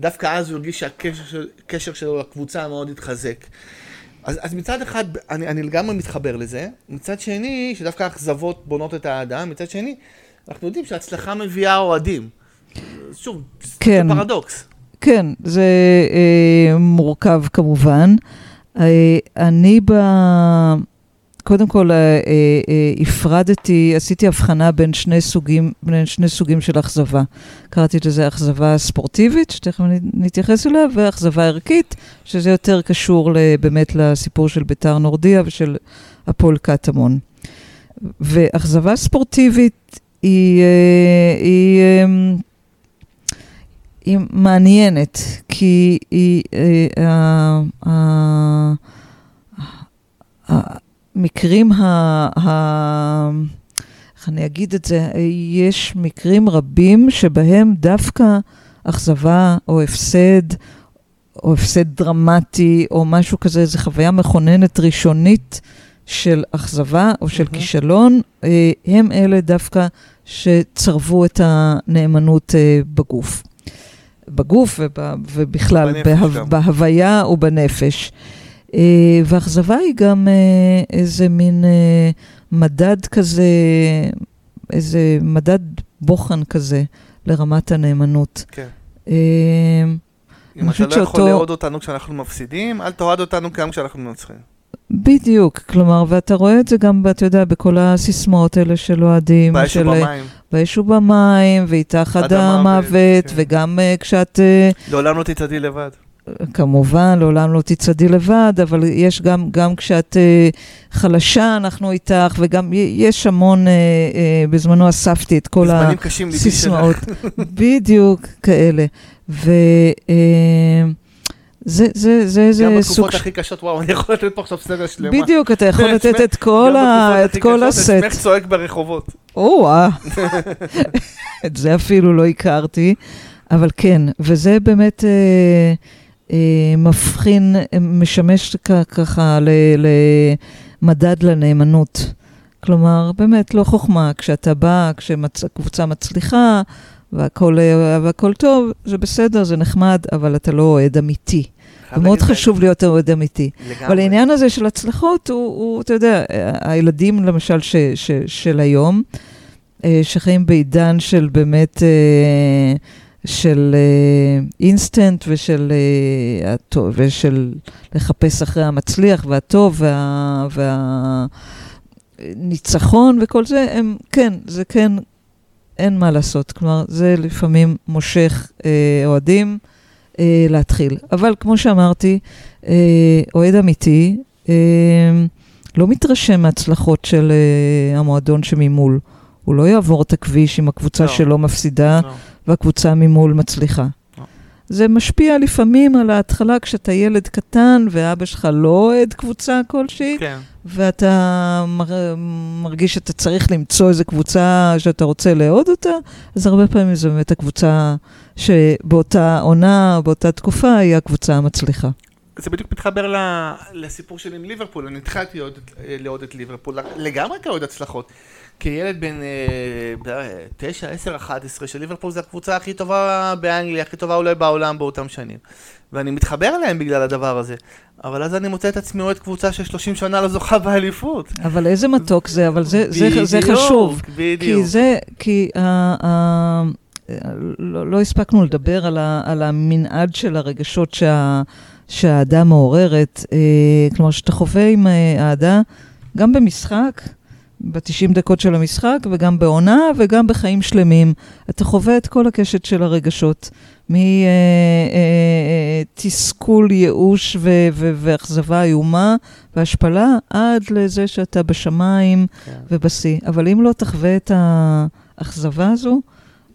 דווקא אז הוא הרגיש שהקשר של, קשר שלו לקבוצה מאוד התחזק. אז, אז מצד אחד, אני, אני לגמרי מתחבר לזה, מצד שני, שדווקא האכזבות בונות את האדם, מצד שני, אנחנו יודעים שהצלחה מביאה אוהדים. שוב, כן. זה פרדוקס. כן, זה אה, מורכב כמובן. אה, אני ב... קודם כל, אה, אה, אה, הפרדתי, עשיתי הבחנה בין שני סוגים, בין שני סוגים של אכזבה. קראתי לזה אכזבה ספורטיבית, שתכף נתייחס אליה, ואכזבה ערכית, שזה יותר קשור באמת לסיפור של ביתר נורדיה ושל הפועל קטמון. ואכזבה ספורטיבית היא, אה, היא, אה, היא מעניינת, כי היא, אה, המקרים ה... ה- איך אני אגיד את זה? יש מקרים רבים שבהם דווקא אכזבה או הפסד, או הפסד דרמטי, או משהו כזה, איזו חוויה מכוננת ראשונית של אכזבה או של מהמם. כישלון, אה, הם אלה דווקא שצרבו את הנאמנות אה, בגוף. בגוף וב, ובכלל, בנפש בהו, גם. בהוויה ובנפש. אה, ואכזבה היא גם אה, איזה מין אה, מדד כזה, איזה מדד בוחן כזה לרמת הנאמנות. כן. אה, אם אתה לא יכול שאותו- לאהוד אותנו כשאנחנו מפסידים, אל תאהד אותנו גם כשאנחנו מנצחים. בדיוק, כלומר, ואתה רואה את זה גם, אתה יודע, בכל הסיסמאות האלה של אוהדים, באש של ובמים. באש ובמים, ואיתך עד המוות, המוות, כן. וגם אה, כשאת, אה, לעולם לא תצעדי לבד. כמובן, לעולם לא תצעדי לבד, אבל יש גם, גם כשאת אה, חלשה, אנחנו איתך, וגם יש המון, אה, אה, בזמנו אספתי את כל הסיסמאות. בדיוק כאלה. ו... אה, זה, זה, זה, גם זה סוג בתקופות ש... הכי קשות, וואו, אני יכול לתת פה עכשיו סדר שלמה. בדיוק, אתה יכול [LAUGHS] לתת את כל, גם ה... בתקופות את הכי כל קשות, את הסט. שמך צועק ברחובות. או-אה, [LAUGHS] [LAUGHS] את זה אפילו לא הכרתי, אבל כן, וזה באמת אה, אה, מבחין, משמש ככה ל- למדד לנאמנות. כלומר, באמת לא חוכמה, כשאתה בא, כשקבוצה מצליחה והכל, אה, והכל טוב, זה בסדר, זה נחמד, אבל אתה לא אוהד אמיתי. ומאוד חשוב להיות אוהד אמיתי. לגמרי. אבל העניין הזה של הצלחות, הוא, הוא אתה יודע, הילדים למשל ש, ש, של היום, אה, שחיים בעידן של באמת, אה, של אינסטנט ושל, אה, הטוב, ושל לחפש אחרי המצליח והטוב וה... וה ניצחון וכל זה, הם, כן, זה כן, אין מה לעשות. כלומר, זה לפעמים מושך אה, אוהדים אה, להתחיל. אבל כמו שאמרתי, אה, אוהד אמיתי אה, לא מתרשם מהצלחות של אה, המועדון שממול. הוא לא יעבור את הכביש אם הקבוצה לא. שלו מפסידה לא. והקבוצה ממול מצליחה. לא. זה משפיע לפעמים על ההתחלה כשאתה ילד קטן ואבא שלך לא אוהד קבוצה כלשהי, כן. ואתה מר, מרגיש שאתה צריך למצוא איזו קבוצה שאתה רוצה לאהוד אותה, אז הרבה פעמים זו באמת הקבוצה שבאותה עונה, באותה תקופה, היא הקבוצה המצליחה. זה בדיוק מתחבר לסיפור שלי עם ליברפול, אני התחלתי לאהוד את- ליברפול, לגמרי כאוהד הצלחות. כילד בן אה, 9, 10, 11, שליברפול זה הקבוצה הכי טובה באנגליה, הכי טובה אולי בעולם באותם שנים. ואני מתחבר אליהם בגלל הדבר הזה. אבל אז אני מוצא את עצמי אוהד קבוצה של 30 שנה לא זוכה באליפות. אבל איזה מתוק זה, אבל זה, זה, זה בדיוק, חשוב. בדיוק. כי זה, כי ה, ה, לא, לא הספקנו לדבר על, ה, על המנעד של הרגשות שה, שהאהדה מעוררת. אה, כלומר, שאתה חווה עם אה, אהדה, גם במשחק, ב-90 דקות של המשחק, וגם בעונה, וגם בחיים שלמים. אתה חווה את כל הקשת של הרגשות, מתסכול, ייאוש ו- ו- ואכזבה איומה והשפלה, עד לזה שאתה בשמיים כן. ובשיא. אבל אם לא תחווה את האכזבה הזו,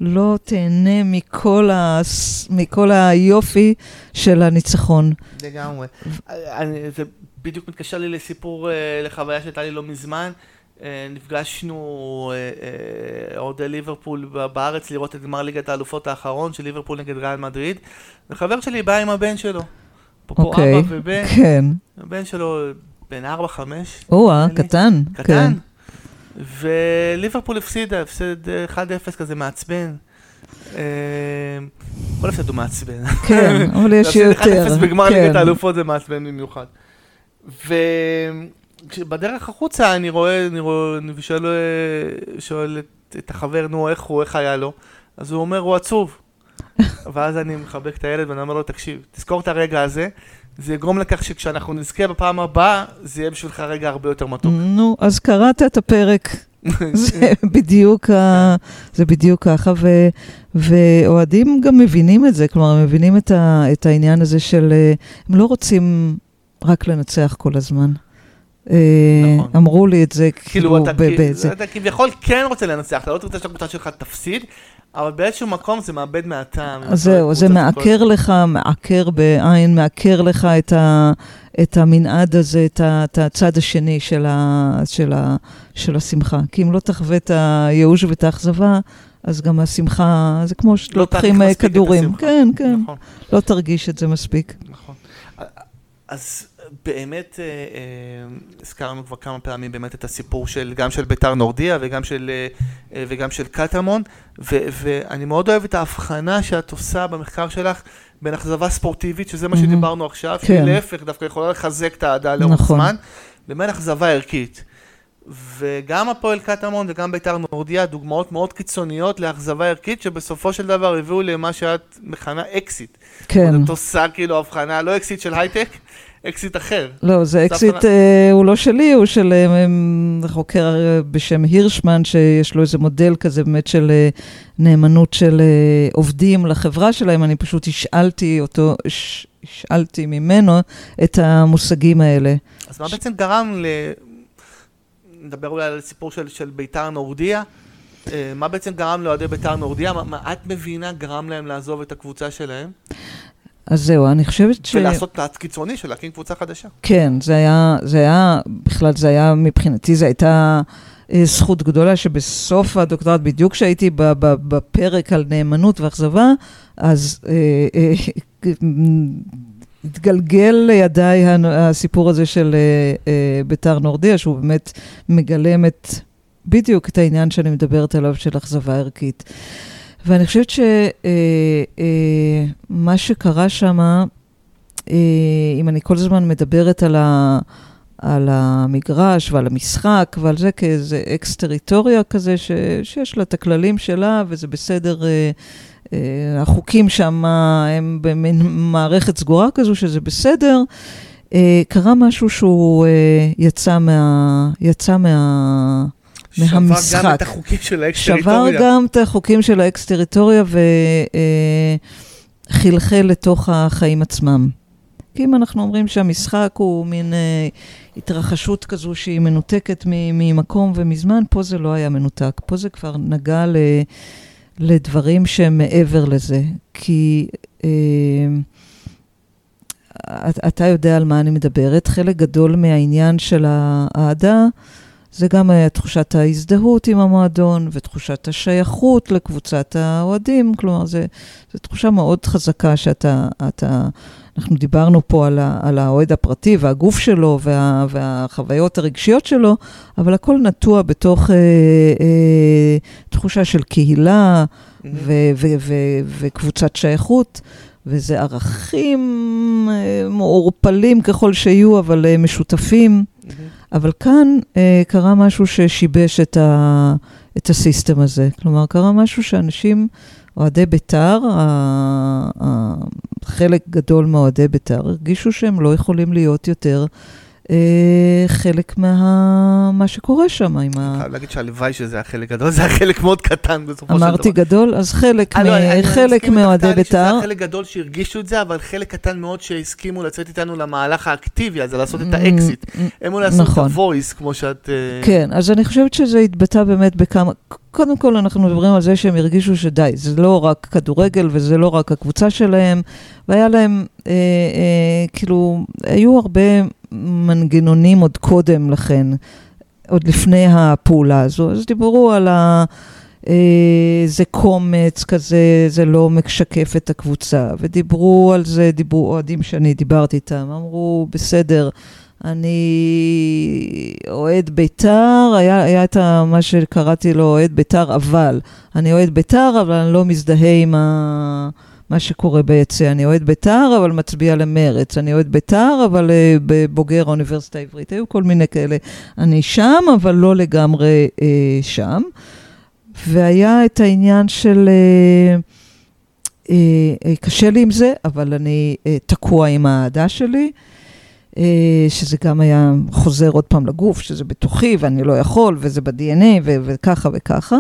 לא תהנה מכל, ה... מכל היופי של הניצחון. לגמרי. אני, זה בדיוק מתקשר לי לסיפור, אה, לחוויה שהייתה לי לא מזמן. אה, נפגשנו אה, אוהדי ליברפול בארץ לראות את גמר ליגת האלופות האחרון של ליברפול נגד ריאל מדריד. וחבר שלי בא עם הבן שלו. פה אוקיי, אבא ובן. כן. הבן שלו בן 4-5. או-אה, קטן. קטן. כן. וליברפול הפסידה, הפסד 1-0 כזה מעצבן. אה, כל הפסד הוא מעצבן. כן, [LAUGHS] אבל יש יותר. להפסיד 1-0 בגמר כן. ליגת האלופות זה מעצבן במיוחד. ובדרך החוצה אני רואה, אני רואה, אני שואל, שואל את, את החבר, נו, איך הוא, איך היה לו? אז הוא אומר, הוא עצוב. [LAUGHS] ואז אני מחבק את הילד ואני אומר לו, תקשיב, תזכור את הרגע הזה, זה יגרום לכך שכשאנחנו נזכה בפעם הבאה, זה יהיה בשבילך רגע הרבה יותר מתוק. נו, אז קראת את הפרק. [LAUGHS] זה בדיוק, ה... זה בדיוק ככה, ו... ואוהדים גם מבינים את זה, כלומר, הם מבינים את, ה... את העניין הזה של, אה, הם לא רוצים רק לנצח כל הזמן. אה, נכון. אמרו לי את זה, כאילו, כאילו, אתה, ב- כאילו, בזה. אתה כביכול כן רוצה לנצח, אתה לא רוצה שהקבוצה שלך תפסיד, אבל באיזשהו מקום זה מאבד מהטעם. אז זהו, זה מעקר לך, מעקר בעין, מעקר לך את, ה, את המנעד הזה, את, ה, את הצד השני של, ה, של, ה, של השמחה. כי אם לא תחווה את הייאוש ואת האכזבה, אז גם השמחה, זה כמו שלוקחים אה, מספיק את כדורים. כן, כן, נכון. לא תרגיש את זה מספיק. נכון. אז באמת, אה, אה, הזכרנו כבר כמה פעמים באמת את הסיפור של, גם של ביתר נורדיה וגם של, אה, וגם של קטמון, ו, ואני מאוד אוהב את ההבחנה שאת עושה במחקר שלך בין אכזבה ספורטיבית, שזה מה. שדיברנו עכשיו, כן. שהיא להפך, דווקא יכולה לחזק את האהדה לאורך נכון. זמן, לבין אכזבה ערכית. וגם הפועל קטמון וגם בית"ר נורדיה, דוגמאות מאוד קיצוניות לאכזבה ערכית, שבסופו של דבר הביאו למה שאת מכנה אקזיט. כן. את עושה כאילו הבחנה, לא אקזיט של הייטק, אקזיט אחר. לא, זה אקזיט, אה, הוא לא שלי, הוא של אה, חוקר אה, בשם הירשמן, שיש לו איזה מודל כזה באמת של אה, נאמנות של אה, עובדים לחברה שלהם. אני פשוט השאלתי אותו, הש- השאלתי ממנו את המושגים האלה. אז מה בעצם גרם ל... נדבר אולי על הסיפור של, של ביתר נורדיה. מה בעצם גרם לאוהדי ביתר נורדיה? מה, מה את מבינה גרם להם לעזוב את הקבוצה שלהם? אז זהו, אני חושבת ש... ולעשות צעד קיצוני של להקים קבוצה חדשה. כן, זה היה, זה היה, בכלל זה היה, מבחינתי זו הייתה אה, זכות גדולה שבסוף הדוקטורט, בדיוק כשהייתי בפרק על נאמנות ואכזבה, אז אה, אה, התגלגל לידיי הסיפור הזה של ביתר נורדיה, שהוא באמת מגלם את, בדיוק את העניין שאני מדברת עליו של אכזבה ערכית. ואני חושבת שמה שקרה שם, אה, אם אני כל הזמן מדברת על, ה, על המגרש ועל המשחק ועל זה כאיזה אקס-טריטוריה כזה, ש, שיש לה את הכללים שלה וזה בסדר, אה, אה, החוקים שם הם במין מערכת סגורה כזו שזה בסדר. אה, קרה משהו שהוא אה, יצא מה... יצא מה... שבר גם מהמשחק. את החוקים של שבר האקס-טריטוריה. גם את החוקים של האקס-טריטוריה וחלחל לתוך החיים עצמם. כי אם אנחנו אומרים שהמשחק הוא מין אה, התרחשות כזו שהיא מנותקת ממקום ומזמן, פה זה לא היה מנותק. פה זה כבר נגע ל, לדברים שהם מעבר לזה. כי אה, את- אתה יודע על מה אני מדברת. חלק גדול מהעניין של האהדה זה גם היה תחושת ההזדהות עם המועדון ותחושת השייכות לקבוצת האוהדים. כלומר, זו תחושה מאוד חזקה שאתה, אתה, אנחנו דיברנו פה על, ה, על האוהד הפרטי והגוף שלו וה, והחוויות הרגשיות שלו, אבל הכל נטוע בתוך אה, אה, תחושה של קהילה ו, ו, ו, וקבוצת שייכות. וזה ערכים אה, מעורפלים ככל שיהיו, אבל אה, משותפים. אבל כאן אה, קרה משהו ששיבש את, ה, את ה system הזה. כלומר, קרה משהו שאנשים, אוהדי בית"ר, חלק גדול מאוהדי בית"ר, הרגישו שהם לא יכולים להיות יותר חלק ממה שקורה שם עם אני ה... חייב להגיד שהלוואי שזה היה חלק גדול, [LAUGHS] זה היה חלק מאוד קטן בסופו של דבר. אמרתי גדול, אז חלק אה, אני- אני מאוהדי בית"ר, היה חלק גדול שהרגישו את זה, אבל חלק קטן מאוד שהסכימו לצאת איתנו למהלך האקטיבי הזה, לעשות את Mm, האקזיט. mm, הם אולי עשו את נכון. ה-voice, כמו שאת... אה, כן, אז אני חושבת שזה התבטא באמת בכמה... קודם כל, אנחנו מדברים על זה שהם הרגישו שדי, זה לא רק כדורגל וזה לא רק הקבוצה שלהם, והיה להם, אה, אה, כאילו, היו הרבה מנגנונים עוד קודם לכן, עוד לפני הפעולה הזו, אז דיברו על ה... אה, זה קומץ כזה, זה לא משקף את הקבוצה, ודיברו על זה, דיברו אוהדים שאני דיברתי איתם, אמרו, בסדר, אני אוהד בית"ר, היה, היה את מה שקראתי לו אוהד בית"ר, אבל. אני אוהד בית"ר, אבל אני לא מזדהה עם ה, מה שקורה ביציע. אני אוהד בית"ר, אבל מצביע למרץ. אני אוהד בית"ר, אבל uh, בוגר האוניברסיטה העברית. היו כל מיני כאלה. אני שם, אבל לא לגמרי uh, שם. והיה את העניין של... Uh, uh, קשה לי עם זה, אבל אני uh, תקוע עם האהדה שלי. אה, שזה גם היה חוזר עוד פעם לגוף, שזה בתוכי ואני לא יכול, וזה ב-DNA וככה וככה,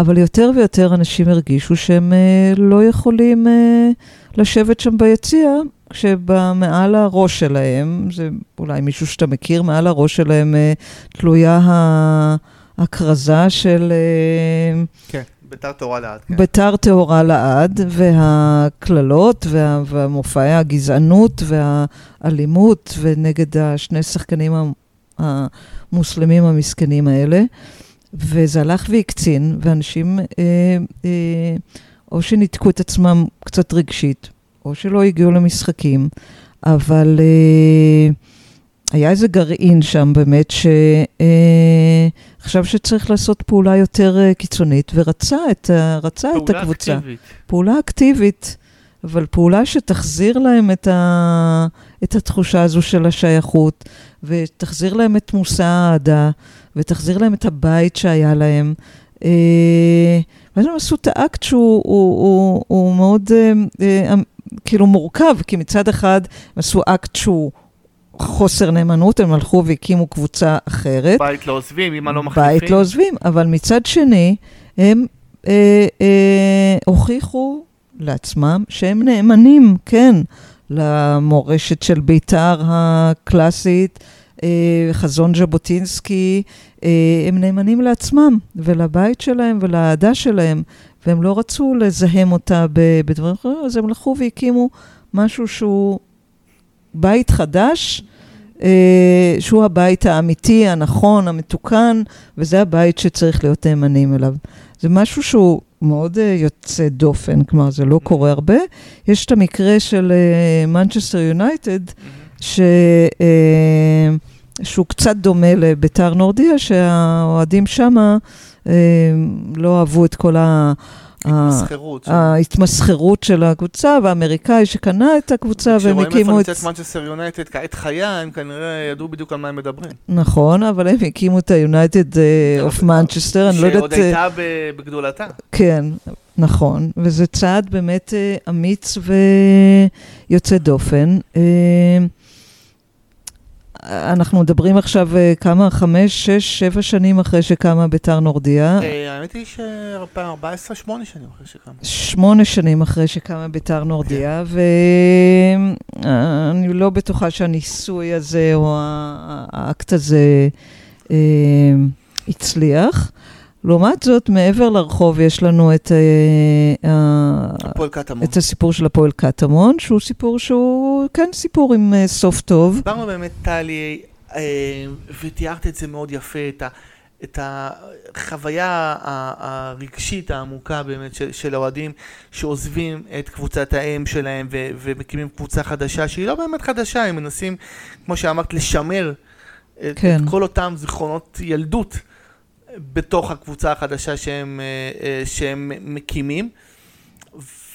אבל יותר ויותר אנשים הרגישו שהם אה, לא יכולים אה, לשבת שם ביציע, כשמעל הראש שלהם, זה אולי מישהו שאתה מכיר, מעל הראש שלהם אה, תלויה הכרזה של... כן, ביתר טהורה לאט. כן. ביתר טהורה לעד, והקללות, וה, והמופעי הגזענות והאלימות, ונגד השני שחקנים המוסלמים המסכנים האלה. וזה הלך והקצין, ואנשים אה, אה, או שניתקו את עצמם קצת רגשית, או שלא הגיעו למשחקים, אבל אה, היה איזה גרעין שם באמת, שחשב שצריך לעשות פעולה יותר אה, קיצונית, ורצה את, רצה את פעולה הקבוצה. אקטיבית. פעולה אקטיבית, אבל פעולה שתחזיר להם את, ה... את התחושה הזו של השייכות, ותחזיר להם את מושא האהדה, ותחזיר להם את הבית שהיה להם. אה, ואז הם עשו את האקט שהוא הוא, הוא, הוא מאוד אה, אה, כאילו מורכב, כי מצד אחד הם עשו אקט שהוא חוסר נאמנות, הם הלכו והקימו קבוצה אחרת. בית לא עוזבים, אמא לא מחליפים. בית לא עוזבים, אבל מצד שני, הם אה, אה, הוכיחו לעצמם שהם נאמנים, כן, למורשת של בית"ר הקלאסית, חזון ז'בוטינסקי, אה, הם נאמנים לעצמם ולבית שלהם ולאהדה שלהם, והם לא רצו לזהם אותה בדברים אחרים, אז הם הלכו והקימו משהו שהוא בית חדש. אה, שהוא הבית האמיתי, הנכון, המתוקן, וזה הבית שצריך להיות נאמנים אליו. זה משהו שהוא מאוד אה, יוצא דופן, כלומר, זה לא קורה הרבה. יש את המקרה של מנצ'סטר יונייטד, ש... אה, שהוא קצת דומה לבית"ר נורדיה, שהאוהדים שמה אה, לא אהבו את כל ה... ההתמסחרות. ההתמסחרות של הקבוצה, והאמריקאי שקנה את הקבוצה, והם כשרואים איפה הקימו את... נמצאת מנצ'סטר יונייטד כעת חיה, הם כנראה ידעו בדיוק על מה הם מדברים. נכון, אבל הם הקימו את ה-United אוף מנצ'סטר, אני לא יודעת... שעוד הייתה ב- בגדולתה. כן, נכון, וזה צעד באמת אה, אמיץ ויוצא דופן. אה, אנחנו מדברים עכשיו אה, כמה, חמש, שש, שבע שנים אחרי שקמה ביתר נורדיה. אה, האמת היא ש-2014, שמונה שנים אחרי שקמה. שמונה שנים אחרי שקמה ביתר נורדיה, ואני לא בטוחה שהניסוי הזה או האקט הזה אה, הצליח. לעומת זאת, מעבר לרחוב יש לנו את, אה, ה- הפועל קטמון. את הסיפור של הפועל קטמון, שהוא סיפור שהוא כן סיפור עם אה, סוף טוב. דיברנו באמת, טלי, אה, ותיארת את זה מאוד יפה, את, ה, את החוויה הרגשית העמוקה באמת של, של האוהדים שעוזבים את קבוצת האם שלהם ו, ומקימים קבוצה חדשה, שהיא לא באמת חדשה, הם מנסים, כמו שאמרת, לשמר את, כן. את כל אותם זיכרונות ילדות בתוך הקבוצה החדשה שהם, אה, אה, שהם מקימים.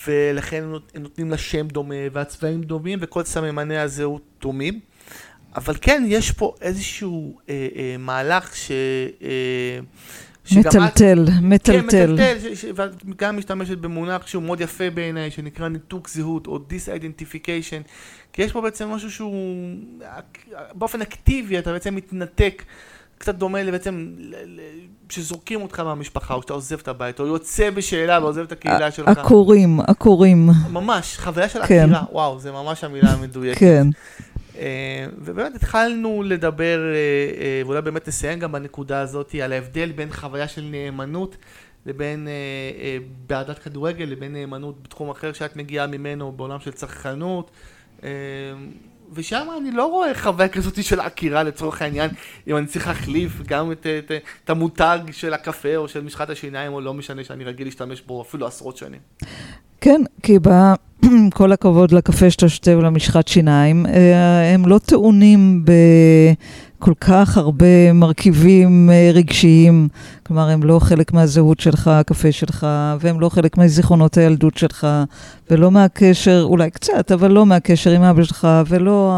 ולכן נות- נותנים לה שם דומה, והצבעים דומים, וכל סממני הזהות דומים. אבל כן, יש פה איזשהו אה, אה, מהלך מטלטל, מטלטל. כן, מטלטל, וגם משתמשת במונח שהוא מאוד יפה בעיניי, שנקרא ניתוק זהות או disidentification, כי יש פה בעצם משהו שהוא באופן אקטיבי, אתה בעצם מתנתק. קצת דומה לבעצם, שזורקים אותך מהמשפחה, או שאתה עוזב את הבית, או יוצא בשאלה ועוזב את הקהילה שלך. עקורים, עקורים. ממש, חוויה של כן. עקירה, וואו, זה ממש המילה המדויקת. כן. אה, ובאמת התחלנו לדבר, אה, אה, ואולי באמת נסיים גם בנקודה הזאת, על ההבדל בין חוויה של נאמנות לבין בעדת כדורגל, לבין נאמנות בתחום אחר שאת מגיעה ממנו, בעולם של צרכנות. ושם אני לא רואה חוויה כזאת של עקירה לצורך העניין, אם אני צריך להחליף גם את, את, את המותג של הקפה או של משחת השיניים, או לא משנה שאני רגיל להשתמש בו אפילו עשרות שנים. כן, כי [CLEARS THROAT] כל הכבוד לקפה שאתה שותה ולמשחת שיניים, אה, הם לא טעונים בכל כך הרבה מרכיבים אה, רגשיים. כלומר, הם לא חלק מהזהות שלך, הקפה שלך, והם לא חלק מזיכרונות הילדות שלך, ולא מהקשר, אולי קצת, אבל לא מהקשר עם אבא שלך, ולא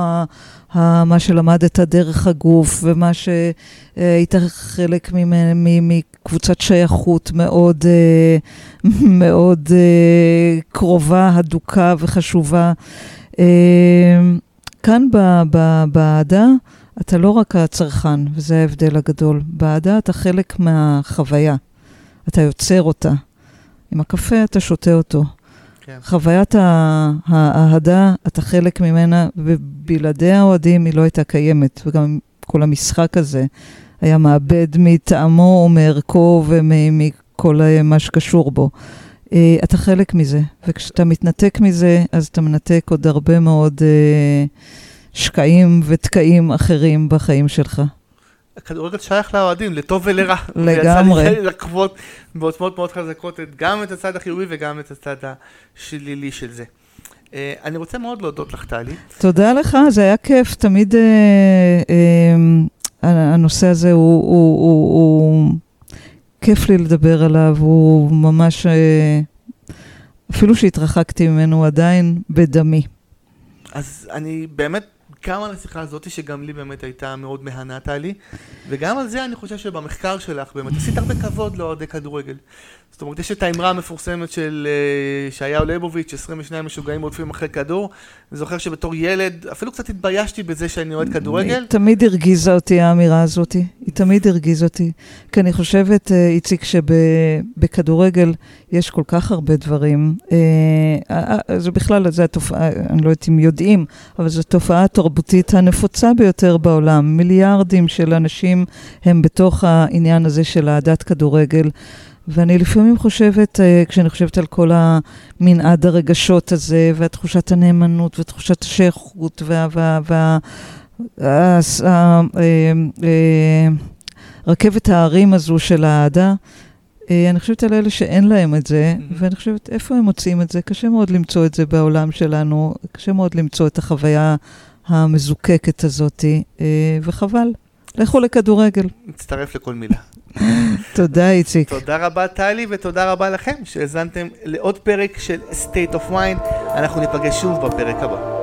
מה שלמדת דרך הגוף, ומה שהיית חלק מקבוצת שייכות מאוד, אה, [LAUGHS] מאוד אה, קרובה, הדוקה וחשובה. אה, כאן באהדה, אתה לא רק הצרכן, וזה ההבדל הגדול. באהדה אתה חלק מהחוויה, אתה יוצר אותה. עם הקפה אתה שותה אותו. כן. חוויית האהדה, אתה חלק ממנה, ובלעדי האוהדים היא לא הייתה קיימת. וגם כל המשחק הזה היה מאבד מטעמו ומערכו ומכל מה שקשור בו. אה, אתה חלק מזה, וכשאתה מתנתק מזה, אז אתה מנתק עוד הרבה מאוד uh, שקעים ותקעים אחרים בחיים שלך. הכדורגל שייך לאוהדים, לטוב ולרע. לגמרי. ויצא לי [LAUGHS] לחוות בעוצמות מאוד חזקות גם את הצד החיובי וגם את הצד השלילי של זה. Uh, אני רוצה מאוד להודות לך, טלי. תודה לך, זה היה כיף. תמיד uh, uh, הנושא הזה הוא, הוא, הוא, הוא כיף לי לדבר עליו, הוא ממש, אפילו שהתרחקתי ממנו, עדיין בדמי. אז אני באמת גם על השיחה הזאת, שגם לי באמת הייתה מאוד מהנה, טלי, וגם על זה אני חושב שבמחקר שלך באמת עשית הרבה כבוד לאוהדי כדורגל. זאת אומרת, יש את האמרה המפורסמת של אה, ישעיהו ליבוביץ', 22 משוגעים רודפים אחרי כדור. אני זוכר שבתור ילד, אפילו קצת התביישתי בזה שאני אוהד כדורגל. היא תמיד הרגיזה אותי, האמירה הזאת. היא תמיד הרגיזה אותי. כי אני חושבת, אה, איציק, שבכדורגל יש כל כך הרבה דברים. אה, זה בכלל, זה התופעה, אני לא יודעת אם יודעים, אבל זו תופעה התרבותית הנפוצה ביותר בעולם. מיליארדים של אנשים הם בתוך העניין הזה של אהדת כדורגל. ואני לפעמים חושבת, אה, כשאני חושבת על כל המנעד הרגשות הזה, ותחושת הנאמנות, ותחושת השייכות, וה... וה, וה אה, אה, רכבת ההרים הזו של האהדה, אני חושבת על אלה שאין להם את זה, mm-hmm. ואני חושבת, איפה הם מוצאים את זה? קשה מאוד למצוא את זה בעולם שלנו, קשה מאוד למצוא את החוויה המזוקקת הזאת, וחבל. לכו לכדורגל. מצטרף לכל מילה. תודה, איציק. תודה רבה, טלי, ותודה רבה לכם שהאזנתם לעוד פרק של State of Mind. אנחנו ניפגש שוב בפרק הבא.